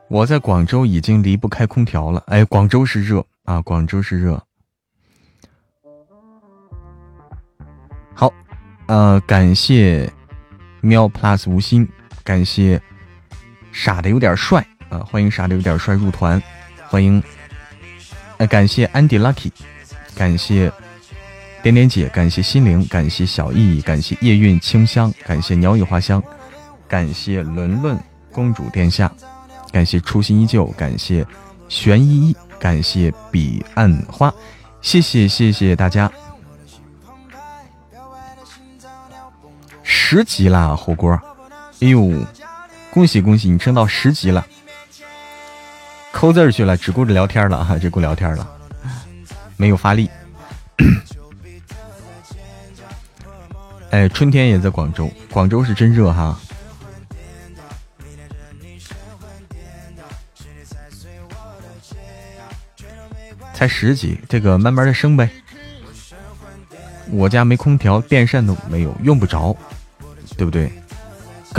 [SPEAKER 1] 我在广州已经离不开空调了，哎，广州是热啊，广州是热。好，呃，感谢喵 plus 无心，感谢傻的有点帅啊，欢迎傻的有点帅入团，欢迎，呃，感谢 Andy Lucky，感谢点点姐，感谢心灵，感谢小易，感谢夜韵清香，感谢鸟语花香，感谢伦伦公主殿下。感谢初心依旧，感谢玄依依，感谢彼岸花，谢谢谢谢大家，十级啦火锅，哎呦，恭喜恭喜你升到十级了，抠字去了，只顾着聊天了哈，只顾聊天了，没有发力。哎，春天也在广州，广州是真热哈。才十级，这个慢慢的升呗。我家没空调，电扇都没有，用不着，对不对？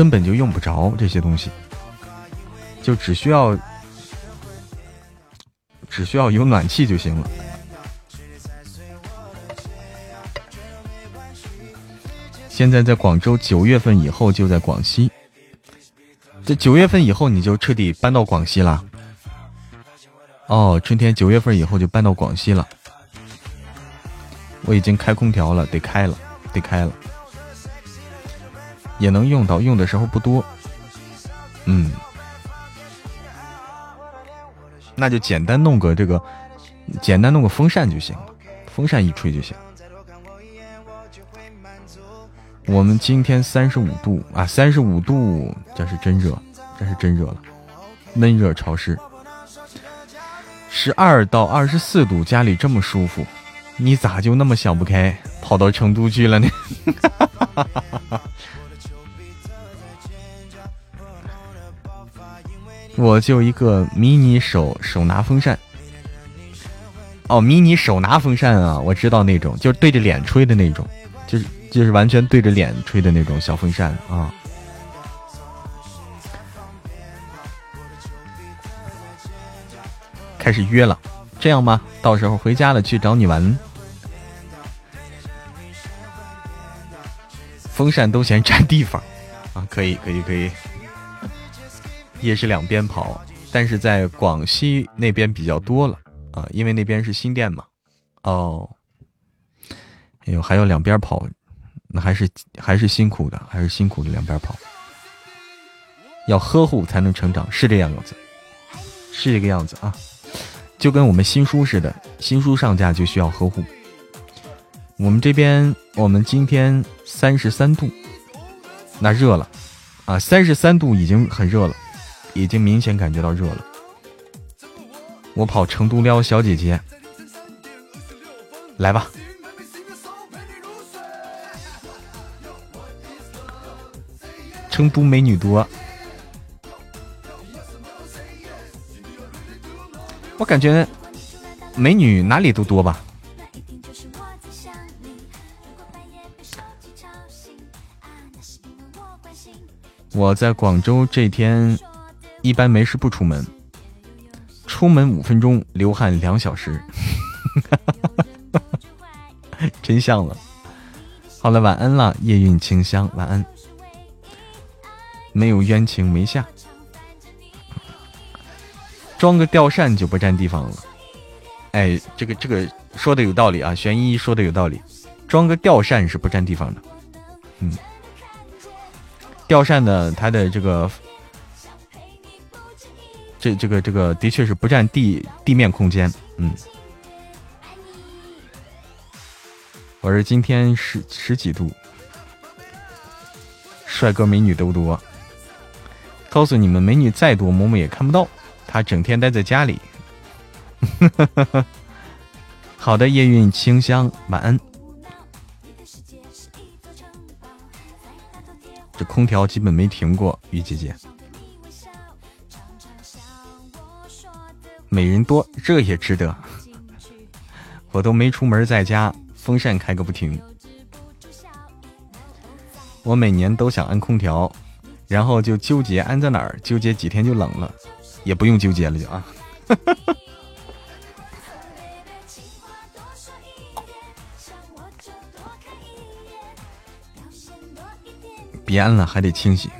[SPEAKER 1] 根本就用不着这些东西，就只需要只需要有暖气就行了。现在在广州，九月份以后就在广西。这九月份以后你就彻底搬到广西了。哦，春天九月份以后就搬到广西了。我已经开空调了，得开了，得开了，也能用到，用的时候不多。嗯，那就简单弄个这个，简单弄个风扇就行了，风扇一吹就行。我们今天三十五度啊，三十五度，这是真热，这是真热了，闷热潮湿。十二到二十四度，家里这么舒服，你咋就那么想不开，跑到成都去了呢？我就一个迷你手手拿风扇。哦，迷你手拿风扇啊，我知道那种，就是对着脸吹的那种，就是就是完全对着脸吹的那种小风扇啊。开始约了，这样吗？到时候回家了去找你玩。风扇都嫌占地方啊！可以，可以，可以。也是两边跑，但是在广西那边比较多了啊，因为那边是新店嘛。哦，哎呦，还要两边跑，那还是还是辛苦的，还是辛苦的两边跑。要呵护才能成长，是这样子，是这个样子啊。就跟我们新书似的，新书上架就需要呵护。我们这边，我们今天三十三度，那热了啊！三十三度已经很热了，已经明显感觉到热了。我跑成都撩小姐姐，来吧！成都美女多，我感觉美女哪里都多吧。我在广州这天一般没事不出门，出门五分钟流汗两小时，真像了。好了，晚安了，夜韵清香，晚安。没有冤情没下，装个吊扇就不占地方了。哎，这个这个说的有道理啊，玄一说的有道理，装个吊扇是不占地方的。嗯。吊扇的，它的这个，这这个这个的确是不占地地面空间。嗯，我是今天十十几度，帅哥美女都多。告诉你们，美女再多，嬷嬷也看不到，她整天待在家里。哈哈哈哈好的，夜韵清香，晚安。这空调基本没停过，雨姐姐。美人多，这也值得。我都没出门，在家风扇开个不停。我每年都想安空调，然后就纠结安在哪儿，纠结几天就冷了，也不用纠结了就啊。别安了，还得清洗，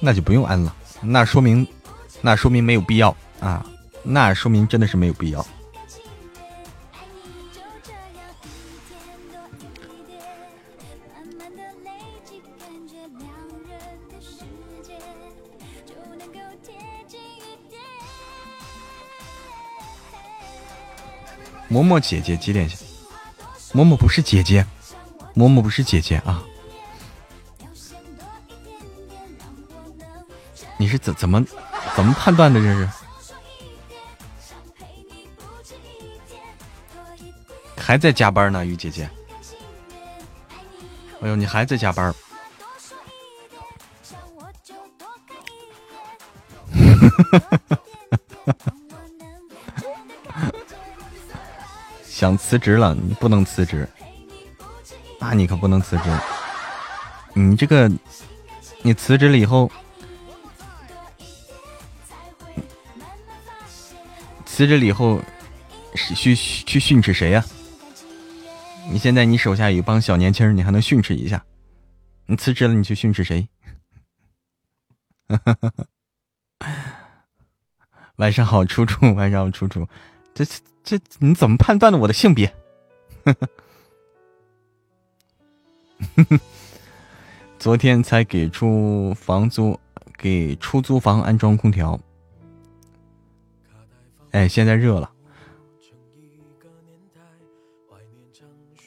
[SPEAKER 1] 那就不用安了。那说明，那说明没有必要啊。那说明真的是没有必要。嬷嬷姐姐几点？嬷嬷不是姐姐。嬷嬷不是姐姐啊！怎么怎么判断的？这是还在加班呢，雨姐姐。哎呦，你还在加班？想辞职了？你不能辞职。那你可不能辞职，你这个，你辞职了以后，辞职了以后，去去训斥谁呀？你现在你手下有一帮小年轻，你还能训斥一下？你辞职了，你去训斥谁？晚上好，楚楚，晚上好，楚楚，这这你怎么判断的我的性别？昨天才给出房租，给出租房安装空调。哎，现在热了。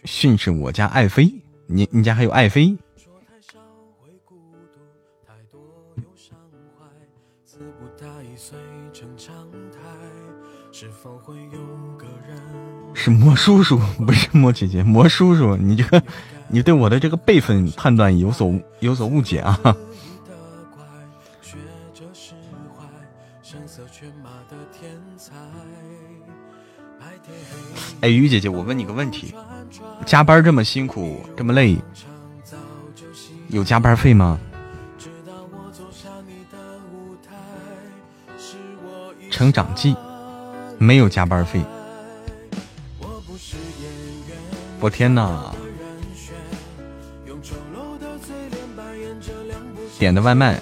[SPEAKER 1] 训斥我家爱妃，你你家还有爱妃？是魔叔叔，不是魔姐姐，魔叔叔，你这个。你对我的这个辈分判断有所有所误解啊！哎，于姐姐，我问你个问题：加班这么辛苦，这么累，有加班费吗？成长记没有加班费。我天哪！点的外卖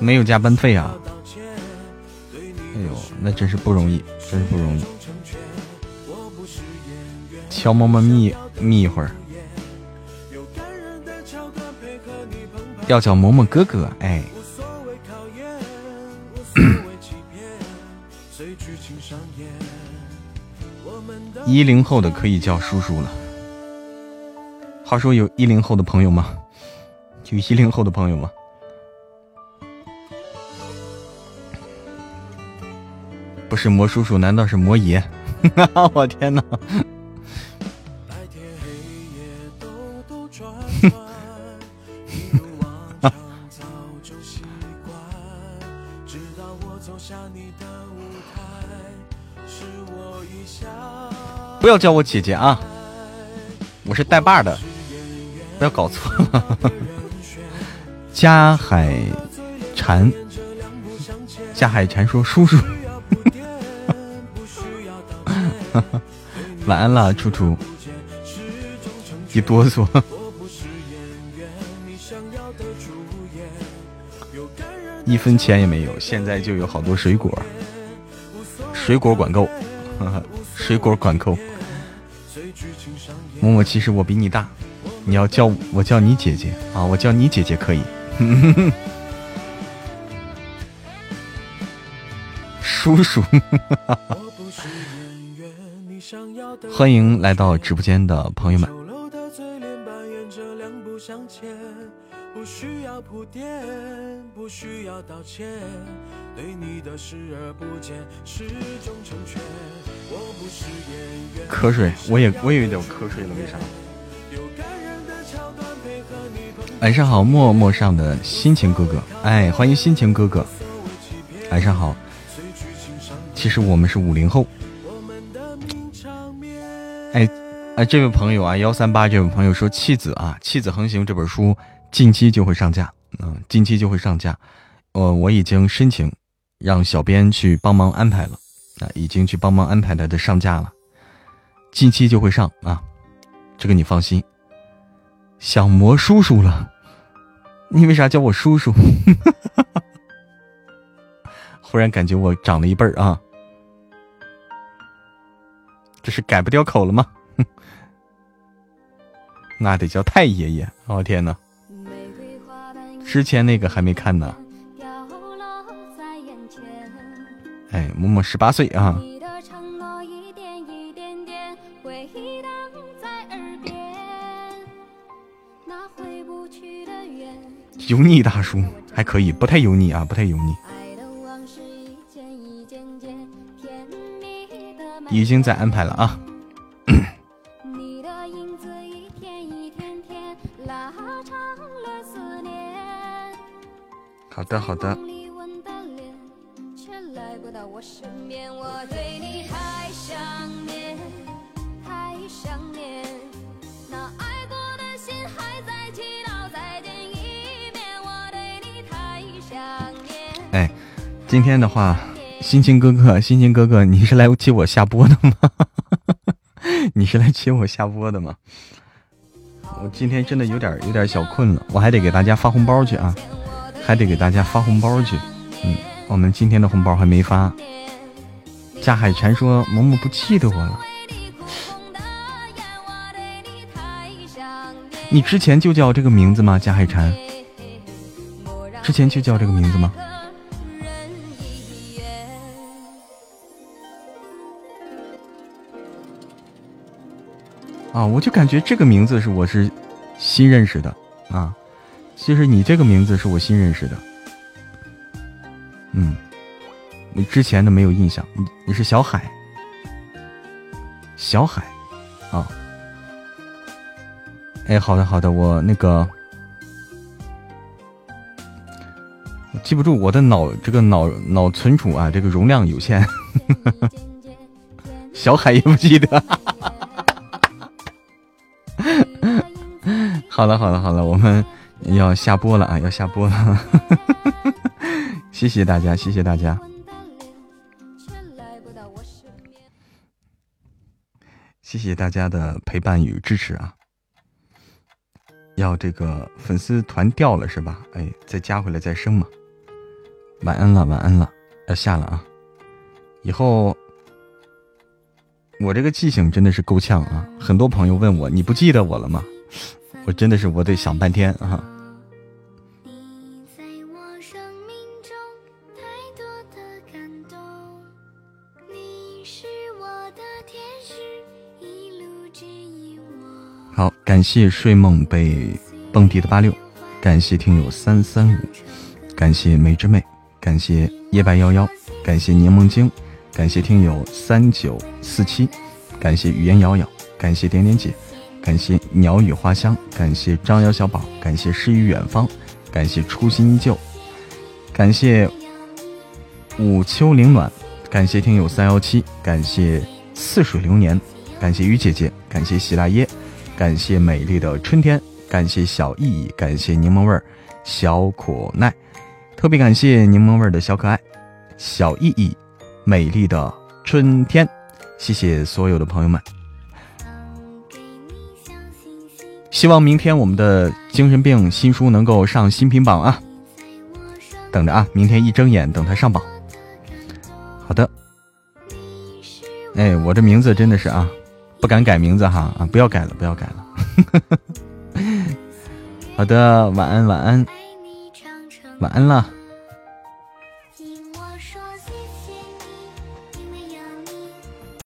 [SPEAKER 1] 没有加班费啊！哎呦，那真是不容易，真是不容易。敲么么眯眯一会儿，要叫嬷嬷哥哥哎。一零后的可以叫叔叔了。话说有一零后的朋友吗？有一零后的朋友吗？不是魔叔叔，难道是魔爷？我天哪！不要叫我姐姐啊！我是带把的，不要搞错 了。加海禅，加海禅说：“叔叔，晚安了，楚楚。”一哆嗦，一分钱也没有，现在就有好多水果，水果管够，水果管够。我，其实我比你大，你要叫我叫你姐姐啊，我叫你姐姐可以。叔叔，欢迎来到直播间的朋友们。瞌睡，我也我也有点瞌睡了，为啥？晚上好，默默上的心情哥哥，哎，欢迎心情哥哥，晚上好。其实我们是五零后。哎哎，这位朋友啊，幺三八这位朋友说，弃子啊，弃子横行这本书近期就会上架，嗯，近期就会上架。呃，我已经申请让小编去帮忙安排了，啊，已经去帮忙安排他的上架了。近期就会上啊，这个你放心。想魔叔叔了，你为啥叫我叔叔？忽然感觉我长了一辈儿啊，这是改不掉口了吗？那得叫太爷爷。哦天哪，之前那个还没看呢。哎，默默十八岁啊。油腻大叔还可以，不太油腻啊，不太油腻。已经在安排了啊。好的，好的。哎，今天的话，心情哥哥，心情哥哥，你是来接我下播的吗？你是来接我下播的吗？我今天真的有点有点小困了，我还得给大家发红包去啊，还得给大家发红包去。嗯，我们今天的红包还没发。加海禅说：“嬷嬷不记得我了。”你之前就叫这个名字吗？加海禅，之前就叫这个名字吗？啊，我就感觉这个名字是我是新认识的啊，其实你这个名字是我新认识的，嗯，你之前的没有印象，你你是小海，小海，啊，哎，好的好的，我那个记不住我的脑这个脑脑存储啊，这个容量有限，小海也不记得。好了好了好了，我们要下播了啊，要下播了。谢谢大家，谢谢大家，谢谢大家的陪伴与支持啊！要这个粉丝团掉了是吧？哎，再加回来再升嘛。晚安了，晚安了，要下了啊！以后我这个记性真的是够呛啊！很多朋友问我，你不记得我了吗？我真的是我得想半天啊。好，感谢睡梦被蹦迪的八六，感谢听友三三五，感谢梅之妹，感谢夜半幺幺，感谢柠檬精，感谢听友三九四七，感谢语言瑶瑶，感谢点点姐。感谢鸟语花香，感谢张瑶小宝，感谢诗与远方，感谢初心依旧，感谢午秋凌暖，感谢听友三幺七，感谢似水流年，感谢雨姐姐，感谢喜大耶。感谢美丽的春天，感谢小意义，感谢柠檬味儿小可耐，特别感谢柠檬味儿的小可爱小意义，美丽的春天，谢谢所有的朋友们。希望明天我们的精神病新书能够上新品榜啊！等着啊，明天一睁眼等它上榜。好的，哎，我这名字真的是啊。不敢改名字哈啊！不要改了，不要改了。好的，晚安，晚安，晚安了。